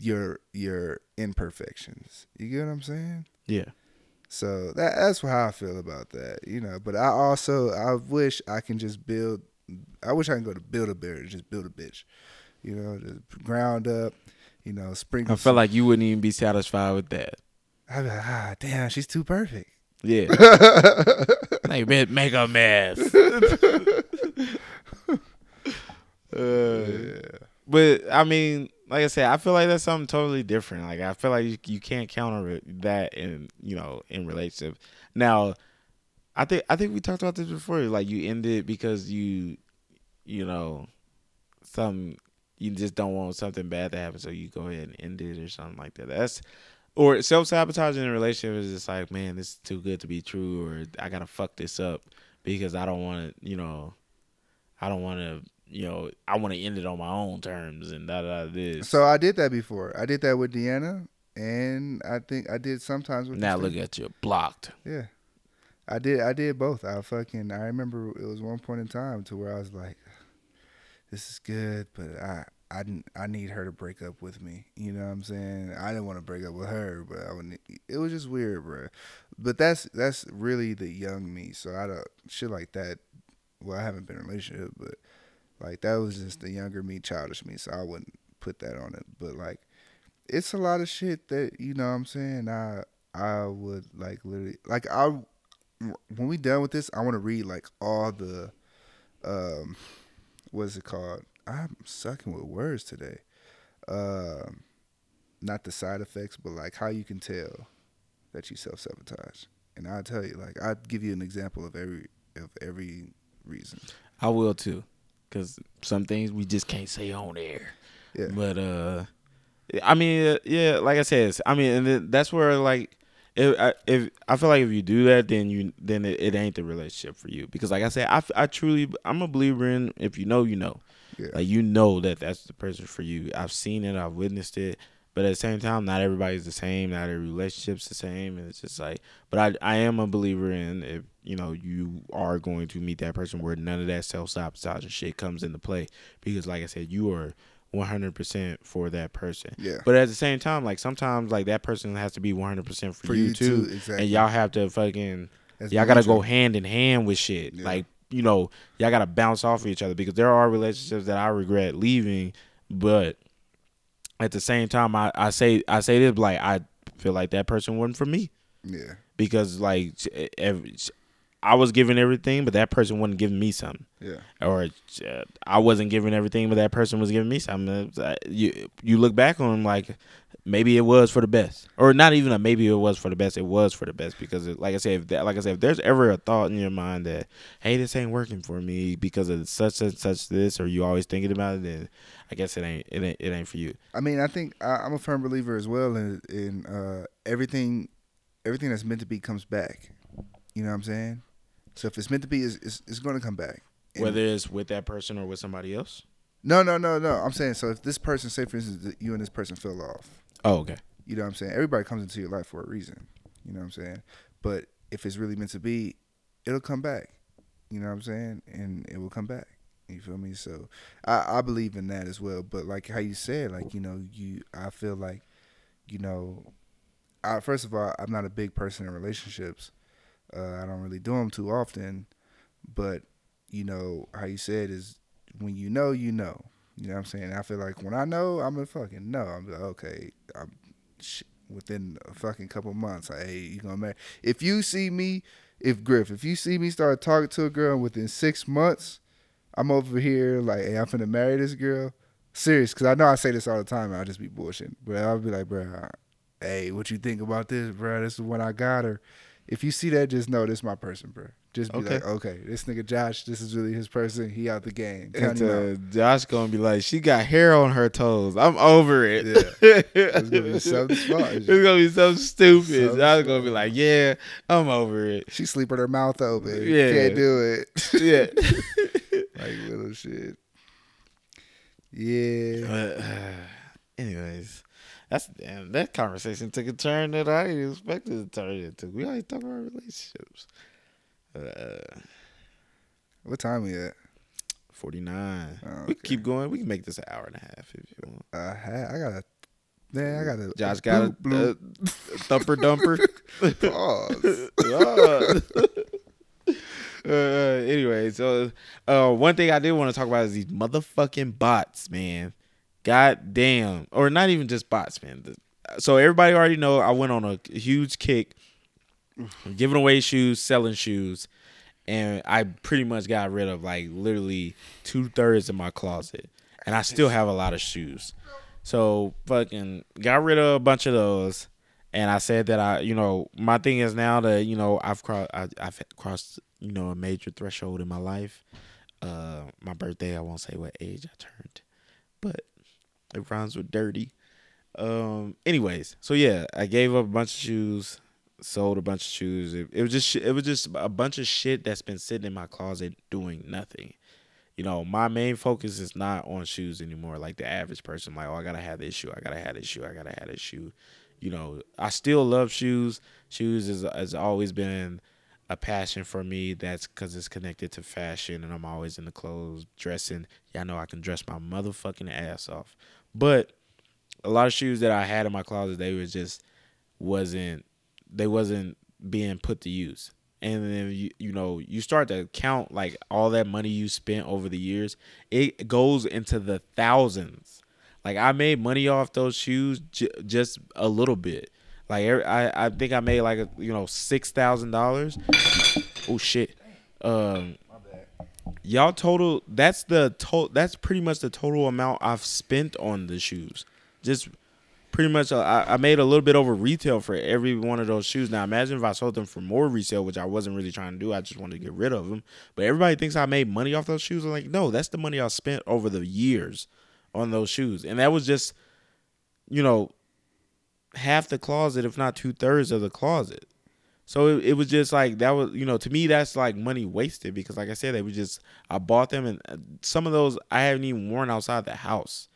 your your imperfections. You get what I'm saying? yeah. So that that's how I feel about that, you know. But I also I wish I can just build. I wish I can go to build a bear and just build a bitch, you know, just ground up, you know, sprinkle. I feel like you wouldn't even be satisfied with that. I'd be like, ah, damn, she's too perfect. Yeah. (laughs) like, make a mess. (laughs) Uh, But I mean, like I said, I feel like that's something totally different. Like I feel like you, you can't counter that in you know in relationship. Now, I think I think we talked about this before. Like you ended because you, you know, some you just don't want something bad to happen, so you go ahead and end it or something like that. That's or self sabotaging in a relationship is just like, man, this is too good to be true, or I gotta fuck this up because I don't want to, you know, I don't want to, you know, I want to end it on my own terms and da da this. So I did that before. I did that with Deanna, and I think I did sometimes with now look thing. at you, blocked. Yeah. I did I did both. I fucking I remember it was one point in time to where I was like this is good, but I I didn't I need her to break up with me. You know what I'm saying? I didn't want to break up with her, but I would it was just weird, bro. But that's that's really the young me. So I don't shit like that. Well, I haven't been in a relationship, but like that was just the younger me, childish me. So I wouldn't put that on it. But like it's a lot of shit that you know what I'm saying? I I would like literally like I when we done with this I want to read like all the um what's it called? I'm sucking with words today. Um not the side effects but like how you can tell that you self sabotage and I'll tell you like I'll give you an example of every of every reason. I will too, because some things we just can't say on air. yeah But uh, I mean, uh, yeah, like I said, I mean, and that's where like. If I, if I feel like if you do that, then you then it, it ain't the relationship for you because like I said, I, I truly I'm a believer in if you know you know, yeah like you know that that's the person for you. I've seen it, I've witnessed it, but at the same time, not everybody's the same, not every relationship's the same, and it's just like. But I I am a believer in if you know you are going to meet that person where none of that self sabotage and shit comes into play because like I said, you are 100% for that person. yeah But at the same time, like sometimes like that person has to be 100% for, for you, too. exactly And y'all have to fucking That's y'all gotta go hand in hand with shit. Yeah. Like, you know, y'all gotta bounce off of each other because there are relationships that I regret leaving, but at the same time I, I say I say this like I feel like that person wasn't for me. yeah Because like every, I was giving everything, but that person wasn't giving me something yeah or uh, I wasn't giving everything, but that person was giving me something. Uh, You you look back on like maybe it was for the best, or not even a maybe it was for the best. It was for the best because, it, like I said, if that, like I said, if there's ever a thought in your mind that hey, this ain't working for me because of such and such this, or you always thinking about it, then I guess it ain't it ain't it ain't for you. I mean, I think I, I'm a firm believer as well in in uh, everything, everything that's meant to be comes back. You know what I'm saying? So if it's meant to be, it's, it's, it's going to come back. And- Whether it's with that person or with somebody else. no, no, no, no. I'm saying so if this person, say for instance, that you and this person fell off. Oh, okay. You know what I'm saying? Everybody comes into your life for a reason. You know what I'm saying? But if it's really meant to be, it'll come back. You know what I'm saying? And it will come back. You feel me? So I, I believe in that as well. But like how you said, like, you know, you I feel like, you know, I first of all, I'm not a big person in relationships. Uh, I don't really do them too often. But, you know, how you said is when you know, you know. You know what I'm saying? I feel like when I know, I'm gonna fucking know. I'm like, okay, I'm sh- within a fucking couple months. Like, hey, you gonna marry? If you see me, if Griff, if you see me start talking to a girl within six months, I'm over here like, hey, I'm finna marry this girl. Serious, cause I know I say this all the time. I'll just be bullshitting, but I'll be like, bro, hey, what you think about this, bro? This is when I got her. If you see that, just know this my person, bro. Just be Okay. like, okay, this nigga Josh, this is really his person. He out the game. And Count him out. uh, Josh gonna be like, she got hair on her toes. I'm over it. Yeah. It's gonna be (laughs) something smart. It's gonna be something stupid. Something Josh gonna be like, yeah, I'm over it. She sleep with her mouth open. Yeah. Can't do it. Yeah. (laughs) like (laughs) little shit. Yeah. But, uh, (sighs) anyways, that's damn. That conversation took a turn that I didn't expect it to turn into. We always talk about relationships. Uh, What time we at? Forty nine. Oh, We okay. can keep going. We can make this an hour and a half if you want. I had, I got a man, I got a Josh got a, bloop, a thumper dumper. (laughs) Pause. (laughs) (laughs) uh, anyway, so uh, one thing I did want to talk about is these motherfucking bots, man. God damn, or not even just bots, man. So everybody already know I went on a huge kick, giving away shoes, selling shoes, and I pretty much got rid of like literally two thirds of my closet, and I still have a lot of shoes. So fucking got rid of a bunch of those, and I said that I, you know, my thing is now that you know I've crossed, I, I've crossed, you know, a major threshold in my life. Uh, my birthday, I won't say what age I turned, but it rhymes with dirty. Um. Anyways, so yeah, I gave up a bunch of shoes, sold a bunch of shoes. It, it was just it was just a bunch of shit that's been sitting in my closet doing nothing. You know, my main focus is not on shoes anymore. Like the average person, like, oh, I gotta have this shoe, I gotta have this shoe, I gotta have this shoe. You know, I still love shoes. Shoes is has always been a passion for me. That's because it's connected to fashion, and I'm always in the clothes, dressing. I know I can dress my motherfucking ass off, but a lot of shoes that I had in my closet, they was just wasn't they wasn't being put to use. And then you you know you start to count like all that money you spent over the years, it goes into the thousands. Like I made money off those shoes j- just a little bit. Like I I think I made like a, you know six thousand dollars. Oh shit. Um, y'all total that's the total that's pretty much the total amount I've spent on the shoes. Just pretty much uh, I, I made a little bit over retail for every one of those shoes. Now imagine if I sold them for more resale, which I wasn't really trying to do. I just wanted to get rid of them. But everybody thinks I made money off those shoes. I'm like, no, that's the money I spent over the years on those shoes, and that was just, you know, half the closet, if not two thirds of the closet. So it, it, was just like that was you know to me that's like money wasted because like I said they were just I bought them and uh, some of those I haven't even worn outside the house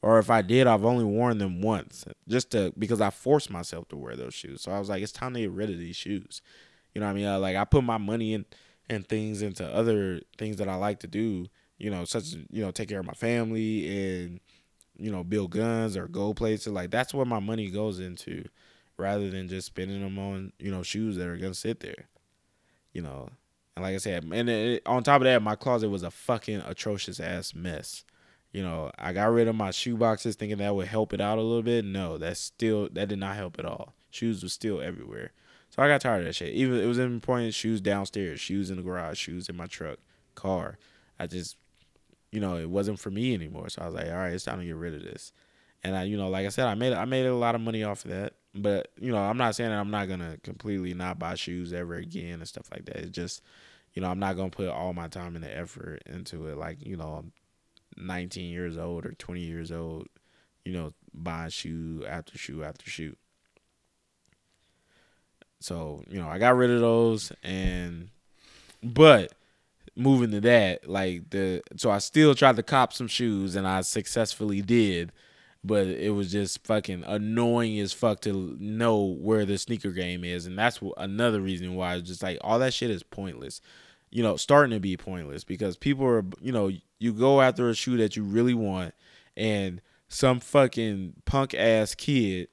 or if I did, I've only worn them once, just to because I forced myself to wear those shoes. So I was like, it's time to get rid of these shoes. You know what I mean? I, like I put my money in and things into other things that I like to do. You know, such as you know, take care of my family and you know, build guns or go places. Like that's what my money goes into, rather than just spending them on you know shoes that are gonna sit there. You know, and like I said, and it, on top of that, my closet was a fucking atrocious ass mess you know, I got rid of my shoe boxes thinking that would help it out a little bit. No, that's still that did not help at all. Shoes was still everywhere. So I got tired of that shit. Even it was important shoes downstairs, shoes in the garage, shoes in my truck, car. I just you know, it wasn't for me anymore. So I was like, all right, it's time to get rid of this. And I, you know, like I said, I made I made a lot of money off of that. But you know, I'm not saying that I'm not gonna completely not buy shoes ever again and stuff like that. It's just, you know, I'm not gonna put all my time and the effort into it. Like, you know, I'm 19 years old or 20 years old, you know, buying shoe after shoe after shoe. So, you know, I got rid of those and but moving to that, like the so I still tried to cop some shoes and I successfully did, but it was just fucking annoying as fuck to know where the sneaker game is and that's another reason why it's just like all that shit is pointless. You know, starting to be pointless because people are, you know, you go after a shoe that you really want and some fucking punk ass kid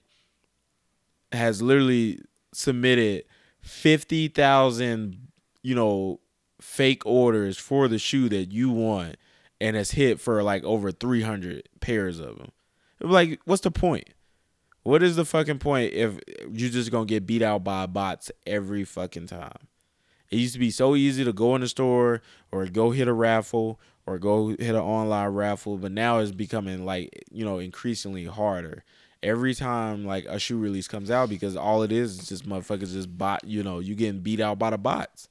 has literally submitted 50,000 you know fake orders for the shoe that you want and has hit for like over 300 pairs of them like what's the point what is the fucking point if you're just gonna get beat out by bots every fucking time it used to be so easy to go in the store or go hit a raffle or go hit an online raffle, but now it's becoming like, you know, increasingly harder. Every time like a shoe release comes out because all it is is just motherfuckers just bot, you know, you getting beat out by the bots.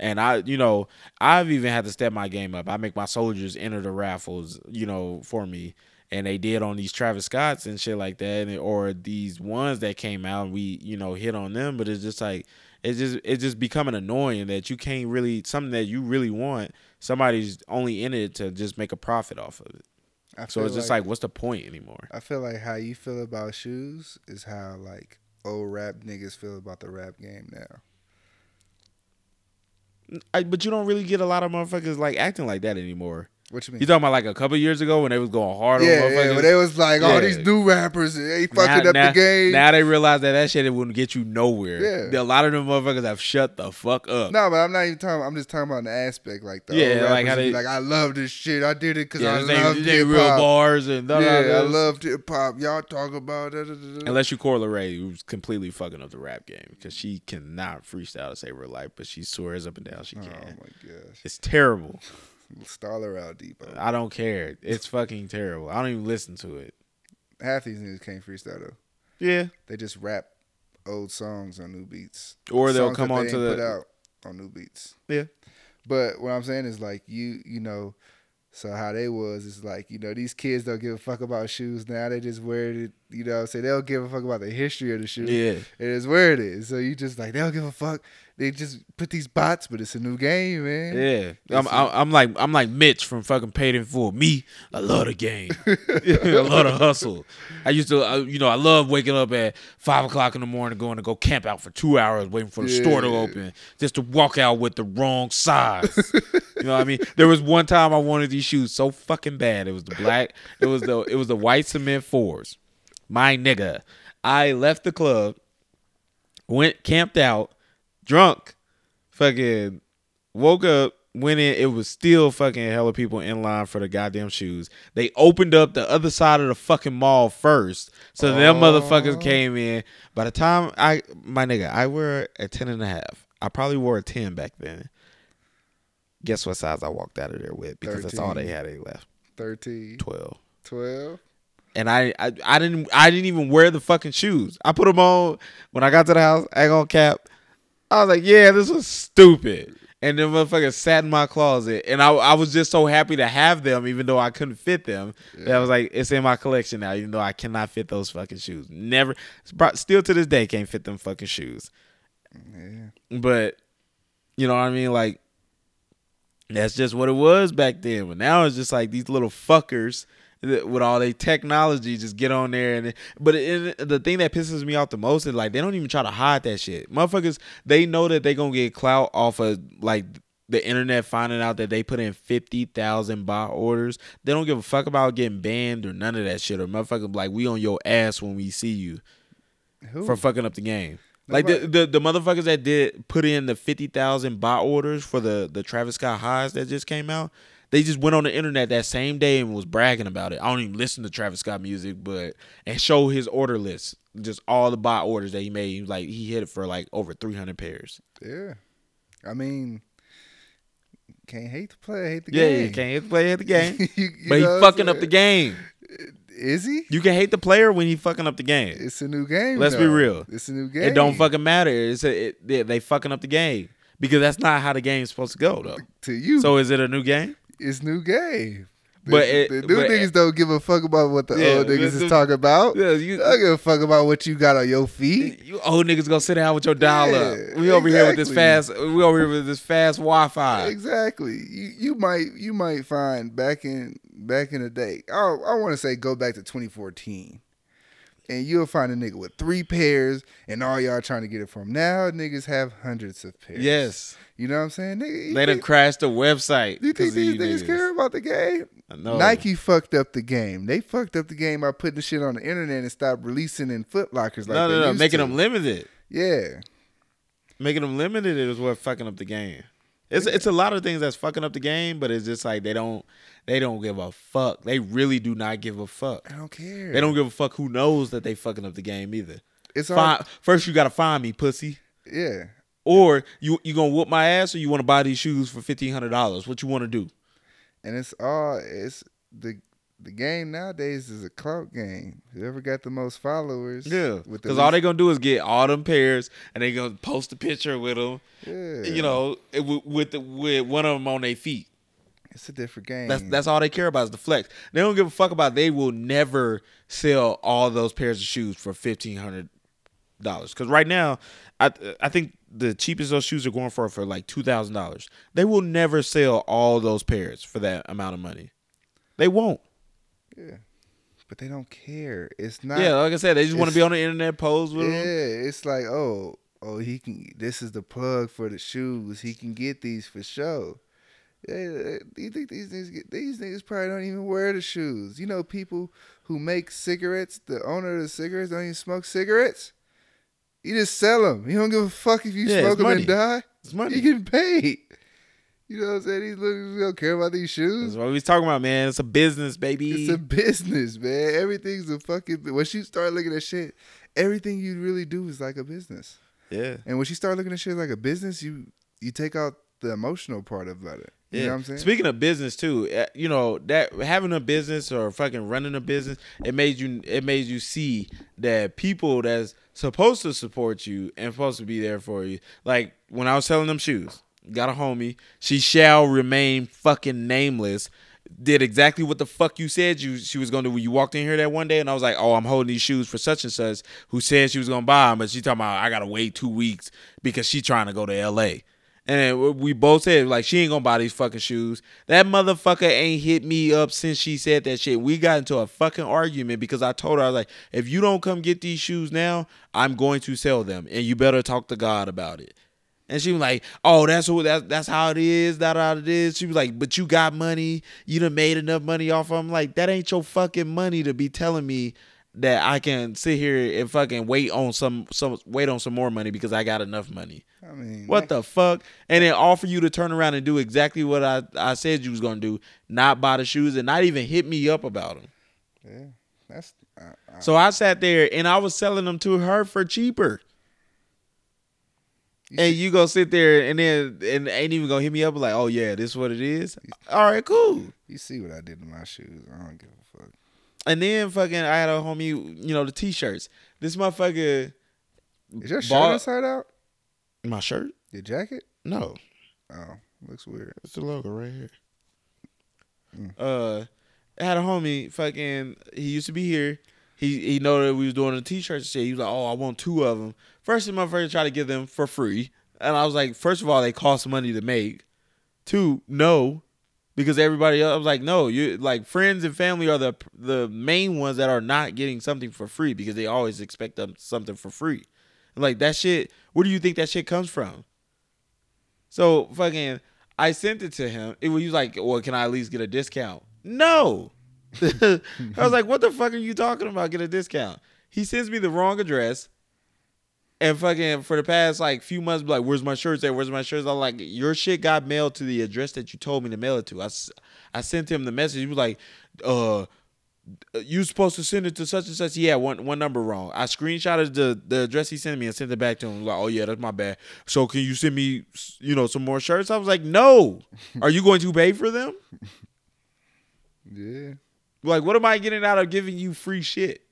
And I, you know, I've even had to step my game up. I make my soldiers enter the raffles, you know, for me. And they did on these Travis Scotts and shit like that, and, or these ones that came out. We, you know, hit on them, but it's just like it's just it's just becoming annoying that you can't really something that you really want somebody's only in it to just make a profit off of it so it's just like, like, what's the point anymore i feel like how you feel about shoes is how like old rap niggas feel about the rap game now I, but you don't really get a lot of motherfuckers like acting like that anymore what you mean? You talking about like a couple years ago when they was going hard yeah, on motherfuckers? Yeah, when they was like, all these new rappers, they fucking now, up now, the game. Now they realize that that shit it wouldn't get you nowhere. Yeah. A lot of them motherfuckers have shut the fuck up. No, but I'm not even talking. I'm just talking about the aspect, like the yeah, like how they like I love this shit. I did it because yeah, I love hip hop. real bars and da, yeah, I loved hip hop. Y'all talk about it. Unless you Coi Leray, who's completely fucking up the rap game because she cannot freestyle to save her life, but she swears up and down she oh can. Oh my gosh, it's terrible. Stall her out, Depot. I don't care. It's fucking terrible. I don't even listen to it. half these niggas can't freestyle though. Yeah. They just rap old songs on new beats. Or they'll Songs come that on they to ain't put the out on new beats. Yeah. But what I'm saying is like you you know, so how they was is like, you know, these kids don't give a fuck about shoes now. They just wear it, you know what I'm saying? They don't give a fuck about the history of the shoe. Yeah. It is where it is. So you just like they don't give a fuck. They just put these bots, but it's a new game, man. Yeah, I'm, I'm, I'm like I'm like Mitch from fucking Paid in Full. Me, I love the game. (laughs) (laughs) I love the hustle. I used to, I, you know, I love waking up at five o'clock in the morning, going to go camp out for two hours, waiting for the store to open, just to walk out with the wrong size. (laughs) you know what I mean? There was one time I wanted these shoes so fucking bad. It was the black. It was the it was the white cement fours. My nigga, I left the club, went camped out, drunk, fucking woke up, went in. It was still fucking hella people in line for the goddamn shoes. They opened up the other side of the fucking mall first, so them Oh. motherfuckers came in. By the time I, my nigga, I wear a ten and a half. I probably wore a ten back then. Guess what size I walked out of there with? Because that's all they had. They left 13, twelve. 12. And I, I I didn't I didn't even wear the fucking shoes. I put them on when I got to the house. I ain't gonna cap. I was like, yeah, this was stupid. And then motherfucker sat in my closet, and I I was just so happy to have them, even though I couldn't fit them. That I was like, it's in my collection now, even though I cannot fit those fucking shoes. Never, still to this day, can't fit them fucking shoes. Yeah. But you know what I mean? Like that's just what it was back then. But now it's just like these little fuckers with all their technology just get on there and but it, the thing that pisses me off the most is like they don't even try to hide that shit. Motherfuckers, they know that they gonna get clout off of like the internet finding out that they put in fifty thousand bot orders. They don't give a fuck about getting banned or none of that shit. Or motherfuckers like we on your ass when we see you Who? for fucking up the game. Like the, the the motherfuckers that did put in the fifty thousand bot orders for the the Travis Scott highs that just came out, they just went on the internet that same day and was bragging about it. I don't even listen to Travis Scott music, but and show his order list, just all the buy orders that he made. He like he hit it for like over three hundred pairs. yeah. I mean, can't hate the player, hate the Yeah, game. you can't hate the player at the game, (laughs) You- you but he know what I'm fucking up the game. Is he? You can hate the player when he fucking up the game. It's a new game. Let's be real. It's a new game. It don't fucking matter. It's a, it, they, they fucking up the game because that's not how the game's supposed to go though. to you. So is it a new game? It's new game. The, But it- the new but- niggas don't give a fuck about what the Yeah, old niggas the- is talking about. Yeah, you, They don't give a fuck about what you got on your feet. you old niggas gonna sit down with your dial Yeah, up. We over here with this fast. We over here with this fast Wi-Fi. Exactly. You you might you might find back in back in the day. Oh, I want to say go back to 2014. And you'll find a nigga with three pairs, and all y'all trying to get it from. Now niggas have hundreds of pairs. Yes, you know what I'm saying. Nigga, they done crashed the website. you think these niggas niggas. care about the game? Nike fucked up the game. They fucked up the game by putting the shit on the internet and stopped releasing in Foot Lockers like no, no, no. Making to. them limited. Yeah, Making them limited is what fucking up the game. It's it's a lot of things that's fucking up the game, but it's just like they don't they don't give a fuck. They really do not give a fuck. I don't care. They don't give a fuck who knows that they fucking up the game either. It's all first, you gotta find me, pussy. yeah. Or you you gonna whoop my ass, or you want to buy these shoes for fifteen hundred dollars? What you want to do? and it's all it's the the game nowadays is a clout game. Whoever got the most followers, Yeah, with the because all they least- gonna do is get all them pairs, and they gonna post a picture with them. yeah, You know, with with, the, with one of them on their feet. it's a different game. That's that's all they care about is the flex. They don't give a fuck about. They will never sell all those pairs of shoes for fifteen hundred dollars. Because right now, I I think the cheapest those shoes are going for for like two thousand dollars. They will never sell all those pairs for that amount of money. They won't. Yeah, but they don't care. It's not. yeah, like I said, they just want to be on the internet, pose with yeah. them. It's like oh oh he can. This is the plug for the shoes. He can get these for show. Yeah, you think these niggas get, these niggas probably don't even wear the shoes? You know, people who make cigarettes, the owner of the cigarettes don't even smoke cigarettes. You just sell them. You don't give a fuck if you Yeah, smoke them money. and die. It's money. You getting paid. You know what I'm saying? These niggas don't care about these shoes. That's what we was talking about, man. It's a business, baby. It's a business, man. Everything's a fucking. Once you start looking at shit, everything you really do is like a business. yeah. And when you start looking at shit like a business, you you take out the emotional part about it. You Yeah. know what I'm saying? Speaking of business too, uh, you know that having a business or fucking running a business, it made you it made you see that people that's supposed to support you and supposed to be there for you. Like when I was selling them shoes, got a homie. She shall remain fucking nameless. Did exactly what the fuck you said you she was gonna do you walked in here that one day, and I was like, "Oh, I'm holding these shoes for such and such." Who said she was gonna buy them, but she talking about I gotta wait two weeks because she trying to go to L.A. And we both said like she ain't gonna buy these fucking shoes. That motherfucker ain't hit me up since she said that shit. We got into a fucking argument because I told her I was like, if you don't come get these shoes now, I'm going to sell them, and you better talk to God about it. And she was like, "Oh, that's what that's that's how it is. That how it is." She was like, "But you got money. You done made enough money off." of 'em." like, that ain't your fucking money to be telling me that I can sit here and fucking wait on some some wait on some more money because I got enough money. I mean, What the fuck? And then offer you to turn around and do exactly what I, I said you was gonna do, not buy the shoes and not even hit me up about them. Yeah, that's. I, I, So I sat there and I was selling them to her for cheaper. And you go sit there and then and ain't even gonna hit me up like, oh yeah, this is what it is. All right, cool. you see what I did to my shoes? I don't give a fuck. And then fucking I had a homie, you know, the t-shirts. This motherfucker Is your shirt inside out? my shirt? Your jacket? No. Oh, looks weird. It's the logo right here. Mm. Uh, I had a homie. Fucking, he used to be here. He he know that we was doing the t-shirts and shit. He was like, "Oh, I want two of them." First, thing, my motherfucker tried to give them for free, and I was like, first of all, they cost money to make. Two, no, because everybody else I was like, no, you like friends and family are the the main ones that are not getting something for free because they always expect them something for free. Like that shit. Where do you think that shit comes from? So fucking, I sent it to him. It was he was like, "Well, can I at least get a discount?" No. I was like, "What the fuck are you talking about? Get a discount?" He sends me the wrong address, and fucking for the past like few months, be like, "Where's my shirts at? Where's my shirts?" I'm like, "Your shit got mailed to the address that you told me to mail it to." I, I sent him the message. He was like, "Uh." You supposed to send it to such and such. Yeah, one one number wrong. I screenshotted the the address he sent me and sent it back to him. Like, oh yeah, that's my bad. So can you send me, you know, some more shirts? I was like, no. (laughs) Are you going to pay for them? Yeah. Like, what am I getting out of giving you free shit?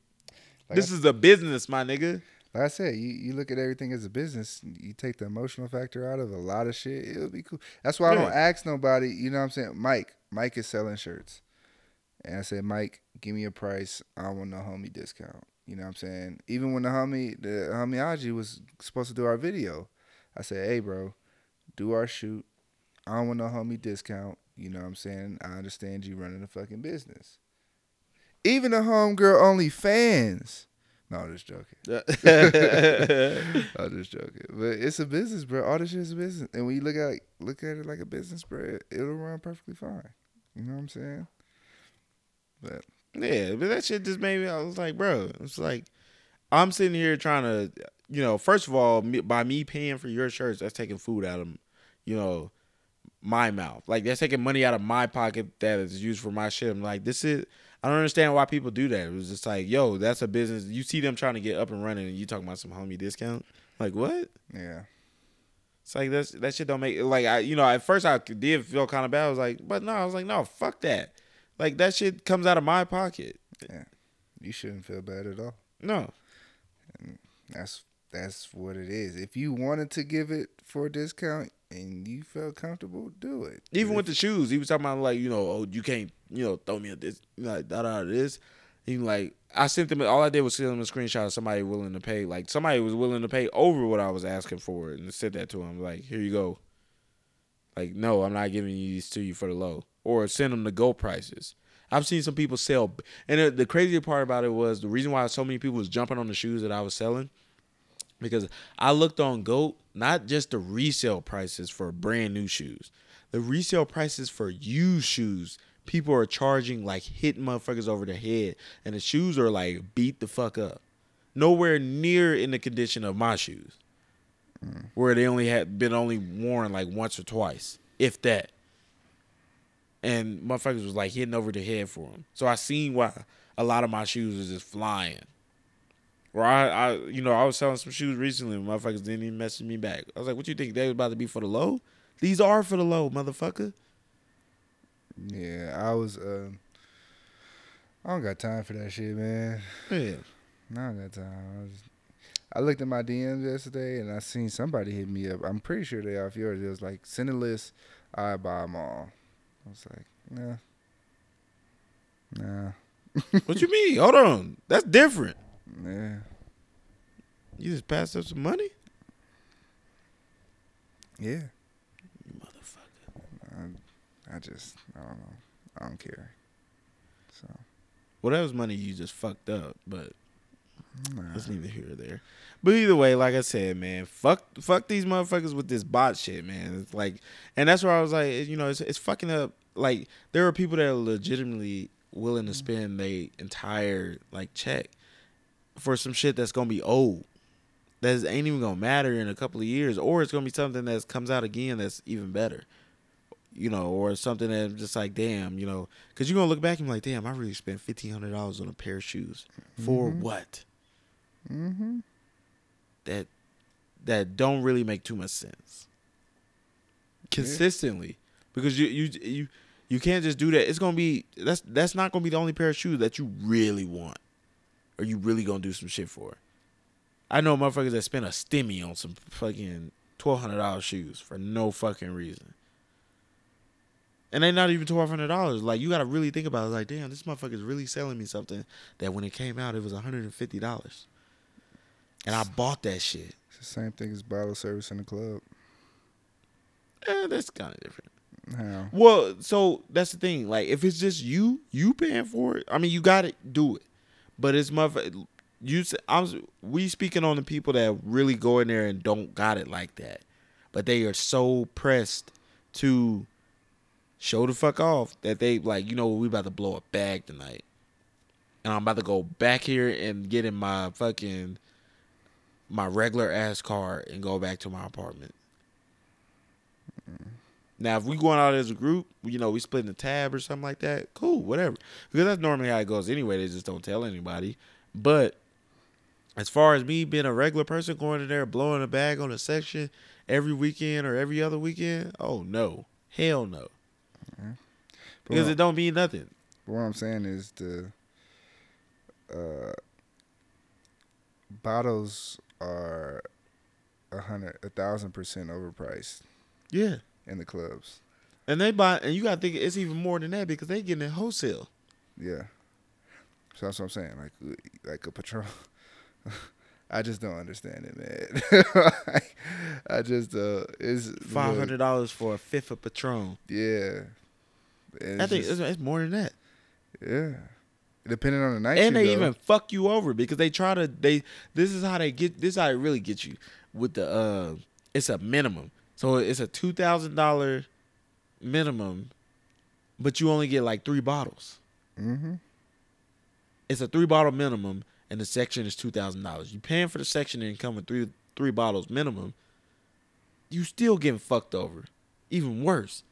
Like this I- is a business, my nigga. Like I said, you, you look at everything as a business. You take the emotional factor out of a lot of shit. It'll be cool. That's why I don't ask nobody. You know what I'm saying? Mike, Mike is selling shirts, and I said, Mike, give me a price. I want no homie discount. You know what I'm saying? Even when the homie, the homie Aji was supposed to do our video, I said, hey, bro, do our shoot. I don't want no homie discount. You know what I'm saying? I understand you running a fucking business. Even the homegirl only fans. No, I'm just joking. (laughs) I'm just joking, but it's a business, bro. All this shit is a business, and when you look at it, look at it like a business, bro, it'll run perfectly fine. You know what I'm saying? But Yeah, but that shit just made me. I was like, bro, it's like I'm sitting here trying to, you know, first of all, me, by me paying for your shirts, that's taking food out of, you know, my mouth. Like they're taking money out of my pocket that is used for my shit. I'm like, this is. I don't understand why people do that. It was just like, yo, that's a business. You see them trying to get up and running, and you talking about some homie discount. Like what? yeah, It's like that's that shit don't make like I you know at first I did feel kind of bad. I was like, but no, I was like, no, fuck that. Like that shit comes out of my pocket. Yeah. You shouldn't feel bad at all. No, That's that's what it is. If you wanted to give it for a discount and you felt comfortable, do it. even But with the shoes, he was talking about like you know, oh, you can't you know throw me a this like da da this. He like I sent them. All I did was send him a screenshot of somebody willing to pay. Like somebody was willing to pay over what I was asking for, and sent that to him. Like here you go. Like no, I'm not giving you these to you for the low, or send them the Goat prices. I've seen some people sell, and the, the crazier part about it was the reason why so many people was jumping on the shoes that I was selling, because I looked on Goat, not just the resale prices for brand new shoes, the resale prices for used shoes. People are charging like hitting motherfuckers over the head, and the shoes are like beat the fuck up. Nowhere near in the condition of my shoes, where they only had been only worn like once or twice, if that and motherfuckers was like hitting over the head for them. So I seen why a lot of my shoes was just flying. Or I, I, you know, I was selling some shoes recently. and Motherfuckers didn't even message me back. I was like, "What you think they was about to be for the low? These are for the low, motherfucker." Yeah, I was. Um, I don't got time for that shit, man. Yeah. I don't got time. I, was, I looked at my DMs yesterday and I seen somebody hit me up. I'm pretty sure they off yours. It was like send a list. I buy them all. I was like, nah, nah, what you mean? Hold on. That's different. Yeah, You just passed up some money? yeah. You motherfucker. I, I just, I don't know. I don't care. So, Well, that was money you just fucked up, but nah. That's neither here or there. But either way, like I said, man, fuck, fuck these motherfuckers with this bot shit, man. It's like, and that's where I was like, you know, it's it's fucking up. Like, there are people that are legitimately willing to mm. spend their entire like check for some shit that's gonna be old, that ain't even gonna matter in a couple of years, or it's gonna be something that comes out again that's even better. You know, or something that just like, damn, you know, because you're gonna look back and be like, damn, I really spent fifteen hundred dollars on a pair of shoes for Mhm. what? Mm-hmm. that that don't really make too much sense consistently because you you you you can't just do that it's gonna be that's that's not gonna be the only pair of shoes that you really want or you really gonna do some shit for i know motherfuckers that spend a stimmy on some fucking $1200 shoes for no fucking reason and they're not even twelve hundred dollars. Like you gotta really think about it. Like, damn, this motherfucker's really selling me something that when it came out it was one hundred and fifty dollars, and I bought that shit. It's the same thing as bottle service in the club. Eh, that's kind of different. How? Well, so that's the thing. Like, if it's just you, you paying for it. I mean, you got to do it. But it's motherfucker. You, I'm We speaking on the people that really go in there and don't got it like that, but they are so pressed to show the fuck off that they like. You know, we about to blow a bag tonight, and I'm about to go back here and get in my fucking my regular ass car and go back to my apartment. Now, if we going out as a group, you know, we splitting a tab or something like that, cool, whatever. Because that's normally how it goes anyway. They just don't tell anybody. But as far as me being a regular person going in there blowing a bag on a section every weekend or every other weekend, oh no, hell no, But because it don't mean nothing. what I'm saying is the uh, bottles are a hundred, a thousand percent overpriced Yeah, in the clubs. and they buy, and you gotta think it's even more than that because they getting it wholesale. Yeah. So that's what I'm saying. Like, like a Patron. (laughs) I just don't understand it, man. (laughs) I just uh, it's Five hundred dollars for a fifth of Patron. Yeah. And I think just- it's, it's more than that. yeah. Depending on the night, and they go. even fuck you over because they try to they this is how they get this is how they really get you with the uh it's a minimum so it's a two thousand dollar minimum but you only get like three bottles Mm-hmm. it's a three bottle minimum and the section is two thousand dollars you paying for the section and come with three three bottles minimum you still getting fucked over even worse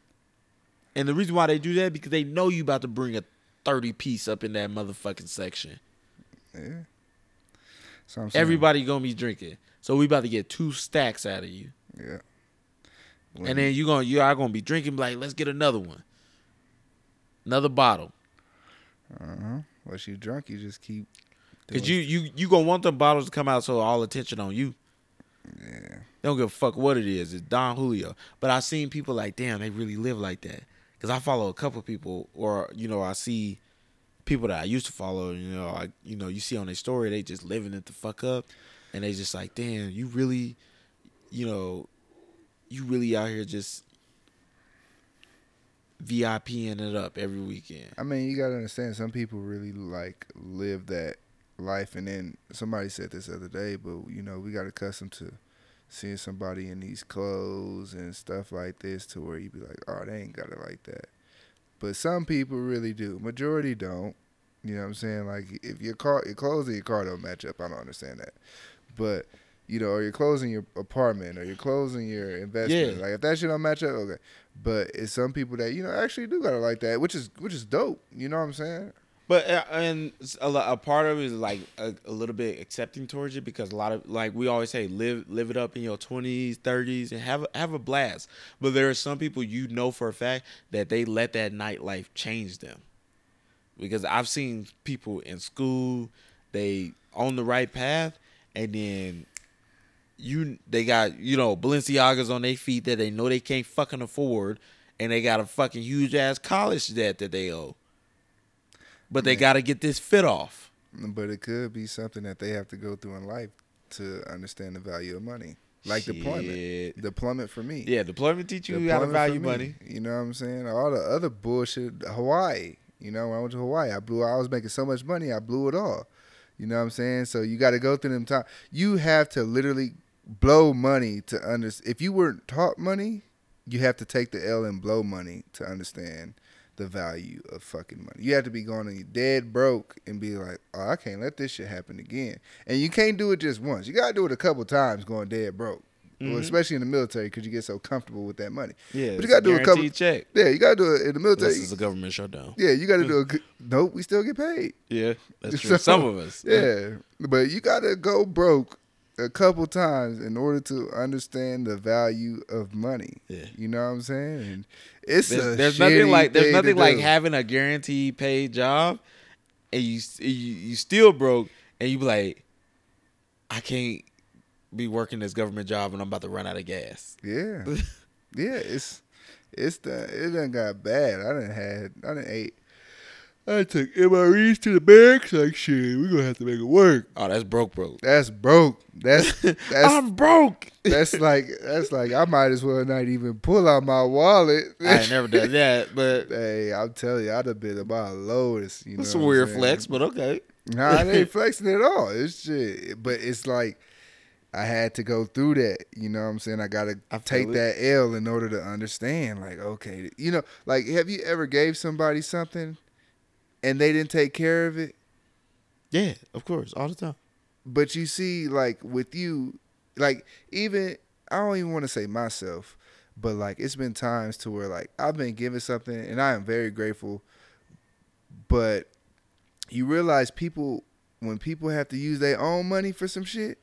and the reason why they do that because they know you about to bring a 30 piece up in that motherfucking section Yeah. So I'm saying, Everybody gonna be drinking. So we about to get two stacks out of you. Yeah. And then you gonna you are gonna be drinking like, let's get another one. Another bottle. Uh huh. Once you drunk, you just keep. Cause you you you gonna want the bottles to come out so all attention on you. Yeah. They don't give a fuck what it is. It's Don Julio. But I seen people like, damn, they really live like that. Cause I follow a couple people, or you know, I see people that I used to follow. You know, I you know, you see on their story, they just living it the fuck up, and they just like, damn, you really, you know, you really out here just VIPing it up every weekend. I mean, you gotta understand. Some people really like live that life, and then somebody said this the other day, but you know, we got accustomed to seeing somebody in these clothes and stuff like this, to where you'd be like, oh, they ain't got it like that. But some people really do. Majority don't. You know what I'm saying? Like, if your car, your clothes and your car don't match up, I don't understand that. But you know, or your clothes in your apartment, or your clothes in your investment. Yeah. Like, if that shit don't match up, okay. But it's some people that you know actually do gotta like that, which is which is dope. You know what I'm saying? But uh, and a, a part of it is like a, a little bit accepting towards it because a lot of like we always say live live it up in your twenties, thirties, and have have a blast. But there are some people you know for a fact that they let that nightlife change them because I've seen people in school they on the right path and then you they got you know Balenciagas on their feet that they know they can't fucking afford and they got a fucking huge ass college debt that they owe. But they got to get this fit off. But it could be something that they have to go through in life to understand the value of money. Like deployment. Shit. Deployment for me. Yeah, deployment teach you how to value money. You know what I'm saying? All the other bullshit. Hawaii. You know, when I went to Hawaii, I blew. I was making so much money, I blew it all. You know what I'm saying? So you got to go through them time. You have to literally blow money to understand. If you weren't taught money, you have to take the L and blow money to understand the value of fucking money. You have to be going and dead broke and be like, oh, I can't let this shit happen again. And you can't do it just once. You got to do it a couple times going dead broke. Well, Mhm. especially in the military because you get so comfortable with that money. Yeah, But you gotta do a couple- check. Yeah, you got to do it in the military. This is a government shutdown. Yeah, you got to do a. (laughs) Nope, we still get paid. Yeah, that's (laughs) true. So, Some of us. Yeah, but you got to go broke a couple times in order to understand the value of money. Yeah. You know what I'm saying? And it's a There's, there's nothing like there's nothing like do. having a guaranteed paid job, and you you, you still broke, and you be like, I can't be working this government job, and I'm about to run out of gas. Yeah, (laughs) yeah. It's it's the it done got bad. I didn't had I didn't ate. I took MREs to the banks. Like shit, we gonna have to make it work. Oh, that's broke, broke. That's broke. That's (laughs) that's I'm broke. that's like that's like I might as well not even pull out my wallet. I ain't never done that, but (laughs) Hey, I'm telling you, I'd have been about lowest. You know, that's a weird flex, but okay. Nah, it ain't (laughs) flexing at all. It's shit. But it's like I had to go through that. You know what I'm saying? I gotta I take it. that L in order to understand. Like, okay, you know, like have you ever gave somebody something and they didn't take care of it? Yeah, of course, all the time. But you see, like with you, like even I don't even want to say myself, but like it's been times to where like I've been given something and I am very grateful, but you realize people when people have to use their own money for some shit.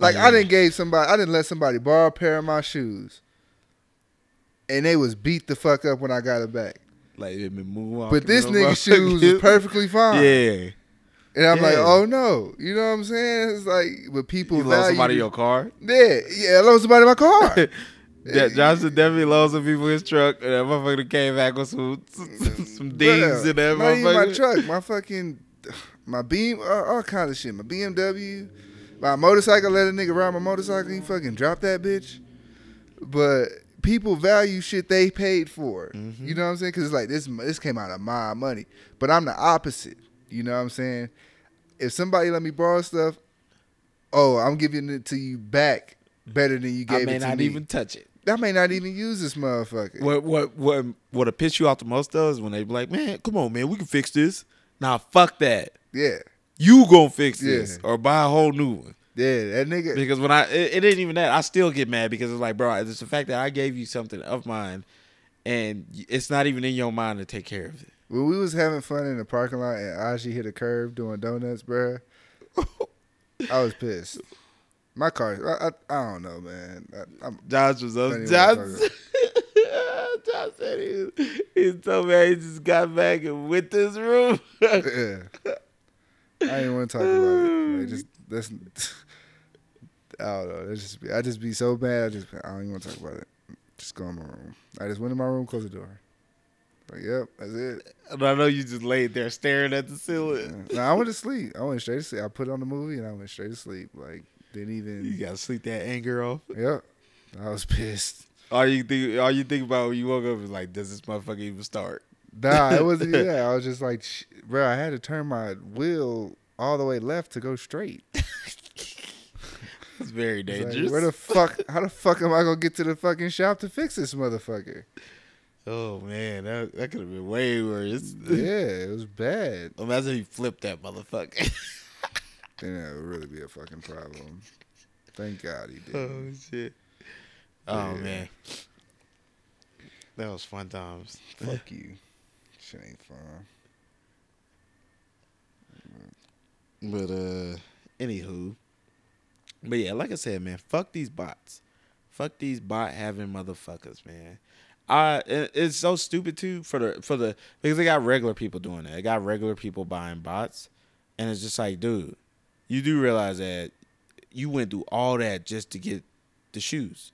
Like oh, yeah. I didn't gave somebody, I didn't let somebody borrow a pair of my shoes, and they was beat the fuck up when I got it back. Like it been moving. But this nigga's (laughs) shoes was perfectly fine. Yeah, And I'm like, oh no, you know what I'm saying? It's like, but people you lost somebody your car. Yeah, yeah, I lost somebody in my car. (laughs) Yeah, Johnson definitely lost some people in his truck, and that motherfucker came back with some (laughs) some, some dings in that not even my truck, my fucking, (sighs) my beam, all, all kind of shit. My BMW, my motorcycle. Let a nigga ride my motorcycle. He fucking dropped that bitch. But people value shit they paid for. Mm-hmm. You know what I'm saying? Because it's like this. This came out of my money. But I'm the opposite. You know what I'm saying? If somebody let me borrow stuff, oh, I'm giving it to you back better than you gave it me. I may not me. even touch it. I may not even use this motherfucker. What what what what piss you off the most though is when they be like, man, come on, man, we can fix this. Nah, fuck that. Yeah, You gonna fix this or buy a whole new one. Yeah, that nigga. Because when I it, it ain't even that, I still get mad because it's like, bro, it's the fact that I gave you something of mine, and it's not even in your mind to take care of it. When we was having fun in the parking lot and Aji hit a curve doing donuts, bro, I was pissed. My car, I, I, I don't know, man. I, I'm, Josh was up. Josh. (laughs) Josh said he was, he was so mad he just got back and went to his room. yeah. I didn't want to talk about it. Like, just that's. I don't know. That's just be, I just be so bad. I just I don't even want to talk about it. Just go in my room. I just went in my room, closed the door. Like, yep, that's it. and I know you just laid there staring at the ceiling. Nah, I went to sleep. I went straight to sleep. I put on the movie and I went straight to sleep. Like, didn't even. You gotta sleep that anger off. Yep. I was pissed. All you think, all you think about when you woke up is like, does this motherfucker even start? Nah, it wasn't (laughs) that. I was just like, bro, I had to turn my wheel all the way left to go straight. (laughs) It's very It's like, dangerous. where the fuck? How the fuck am I gonna get to the fucking shop to fix this motherfucker? oh man, that that could have been way worse. Yeah, it was bad. (laughs) Imagine if you flipped that motherfucker. (laughs) Then that would really be a fucking problem. Thank God he did. oh shit. Oh Yeah. man, that was fun times. Fuck (laughs) you. Shit ain't fun. But uh, anywho, but yeah, like I said, man, fuck these bots, fuck these bot having motherfuckers, man. I it's so stupid too for the for the because they got regular people doing that. They got regular people buying bots, and it's just like, dude, you do realize that you went through all that just to get the shoes,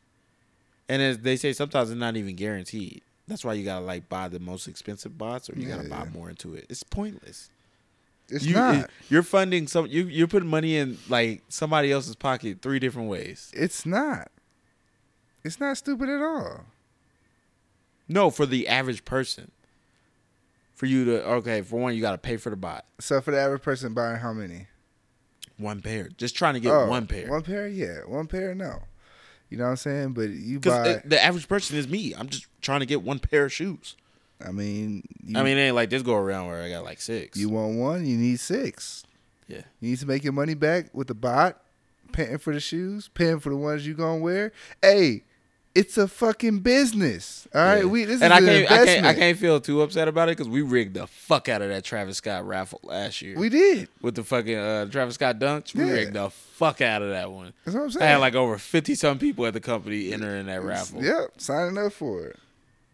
and as they say, sometimes it's not even guaranteed. That's why you gotta like buy the most expensive bots, or you gotta buy Yeah. more into it. It's pointless It's you, not. You're funding some. You you're putting money in like somebody else's pocket three different ways. It's not. It's not stupid at all. No, for the average person. For you to okay, for one, you got to pay for the bot. So for the average person buying how many? One pair, just trying to get Oh, one pair. One pair, yeah. One pair, no. You know what I'm saying? But you Because buy. Uh, the average person is me. I'm just trying to get one pair of shoes. I mean, you, I mean, it ain't like this go around where I got like six. you want one, you need six. Yeah. You need to make your money back with the bot, paying for the shoes, paying for the ones you gonna wear. Hey, it's a fucking business. All right, Yeah. we this and is I can't, I can't, I can't feel too upset about it because we rigged the fuck out of that Travis Scott raffle last year. We did. with the fucking uh, Travis Scott dunks. We Yeah. rigged the fuck out of that one. That's what I'm saying. I had like over fifty some people at the company entering that raffle. Yep, signing up for it.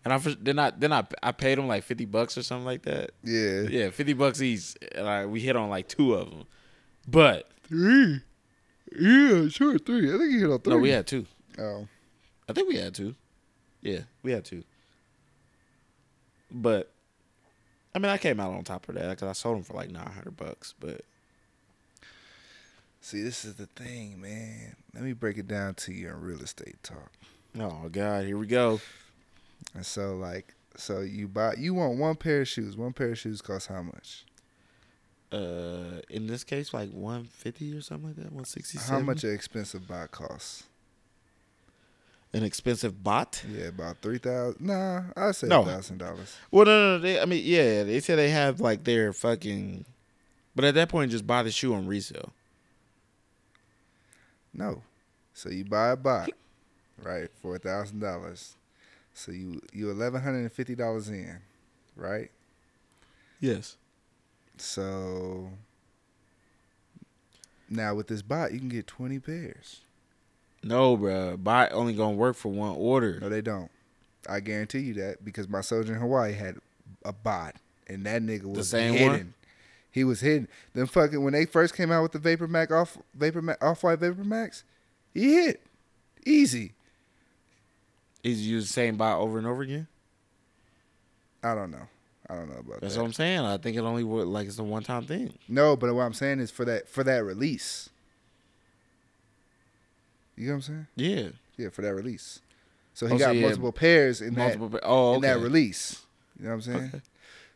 And I then I then I I paid them like fifty bucks or something like that. Yeah. Yeah, fifty bucks each. And I, we hit on like two of them, but Three. Yeah, sure, three. I think you hit on three. no, we had two. Oh. I think we had two. Yeah, we had two. But I mean, I came out on top of that because I sold them for like nine hundred bucks. But See, this is the thing, man. Let me break it down to you in real estate talk. oh god, here we go. And so, like, so you buy, you want one pair of shoes. One pair of shoes costs how much? Uh, in this case, like one fifty or something like that. One sixty. How much an expensive bot costs? An expensive bot? Yeah, about three thousand. Nah, I'd say No. thousand dollars. Well, no, no, no. They, I mean, yeah, they say they have like their fucking, but at that point, just buy the shoe on resale. No, so you buy a bot, right, for a thousand dollars. So you you eleven hundred and fifty dollars in, right? Yes. So now with this bot, you can get twenty pairs. No, bro. Bot only gonna work for one order. No, they don't. I guarantee you that because my soldier in Hawaii had a bot, and that nigga was the same hidden. one? He was hidden. Them fucking when they first came out with the Vapor Max off Vapor Max off white Vapor Max, he hit easy. Is you the same bot over and over again? I don't know. I don't know about that. That's that. what I'm saying. I think it only work like it's a one time thing. No, but what I'm saying is for that for that release. You know what I'm saying? Yeah. Yeah, for that release. So he Oh, so got yeah, multiple pairs in Multiple. that pa- oh, in that release. You know what I'm saying? Okay.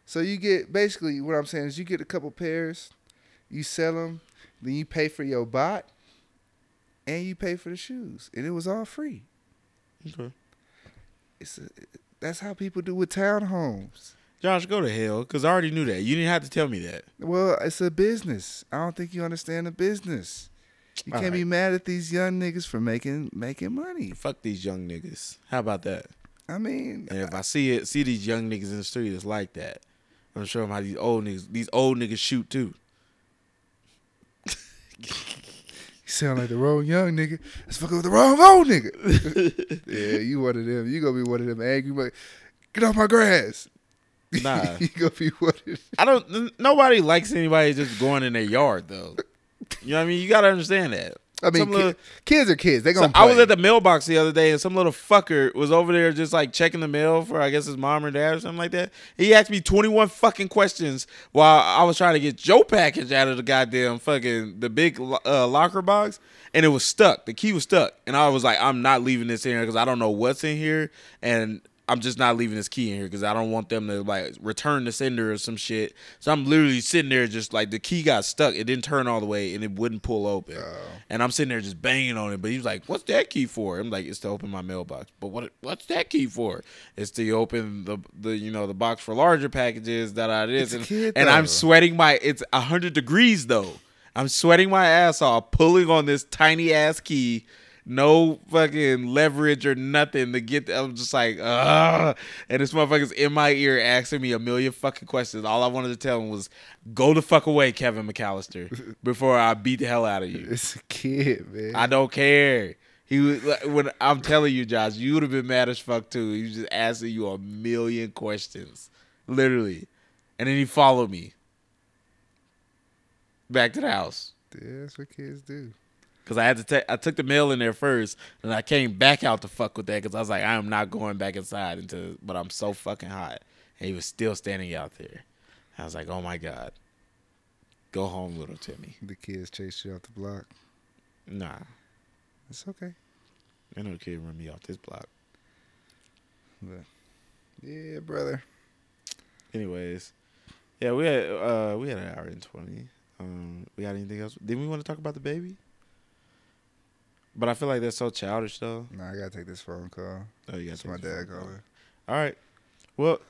So you get basically what I'm saying is you get a couple pairs, you sell them, then you pay for your bot, and you pay for the shoes, and it was all free. Okay. It's a, that's how people do with townhomes. Josh, go to hell, cause I already knew that. You didn't have to tell me that. Well, it's a business. I don't think you understand the business. You All can't be mad at these young niggas for making making money. Fuck these young niggas. How about that? I mean, And if I see it, see these young niggas in the street, it's like that. I'm gonna show them how these old niggas, these old niggas shoot too. (laughs) you sound like the wrong young nigga. Let's fuck with the wrong old nigga. (laughs) yeah, you one of them. You gonna be one of them angry. But get off my grass. (laughs) Nah. you gonna be one of them. I don't. Nobody likes anybody just going in their yard though. You know what I mean? You gotta understand that. I mean, little- kids are kids. They gonna. I was at the mailbox the other day, and some little fucker was over there just like checking the mail for, I guess, his mom or dad or something like that. He asked me 21 fucking questions while I was trying to get Joe package out of the goddamn fucking the big uh, locker box, and it was stuck. The key was stuck, and I was like, I'm not leaving this in here because I don't know what's in here, and I'm just not leaving this key in here because I don't want them to like return the sender or some shit. So I'm literally sitting there just like the key got stuck. It didn't turn all the way and it wouldn't pull open. Oh. And I'm sitting there just banging on it. But he was like, "What's that key for?" I'm like, "It's to open my mailbox." But what? What's that key for? It's to open the the you know the box for larger packages. That I It's and, kid, and I'm sweating my. It's hundred degrees though. I'm sweating my ass off pulling on this tiny ass key no fucking leverage or nothing to get. I'm just like, ah, and this motherfucker's in my ear asking me a million fucking questions. All I wanted to tell him was, "Go the fuck away, Kevin McAllister," (laughs) before I beat the hell out of you. It's a kid, man. I don't care. He was like, when I'm telling you, Josh, you would have been mad as fuck too. He was just asking you a million questions, literally, and then he followed me back to the house Yeah, that's what kids do. Because I had to take. I took the mail in there first, and I came back out to fuck with that because I was like, I am not going back inside until. But I'm so fucking hot, and he was still standing out there. I was like, oh my god, go home, little Timmy. The kids chased you off the block. Nah, It's okay. ain't no kid run me off this block. But yeah, brother. Anyways, yeah, we had uh we had an hour and twenty. Um, we got anything else? Didn't we want to talk about the baby? But I feel like that's so childish, though. Nah, I gotta take this phone call. Oh, you got It's my dad calling. All right. Well,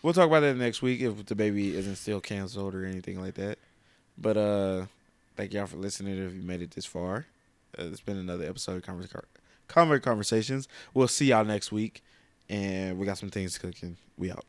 we'll talk about that next week if the baby isn't still canceled or anything like that. But uh, thank y'all for listening. If you made it this far, uh, it's been another episode of Converse Convert Conversations. We'll see y'all next week, and we got some things cooking. We out.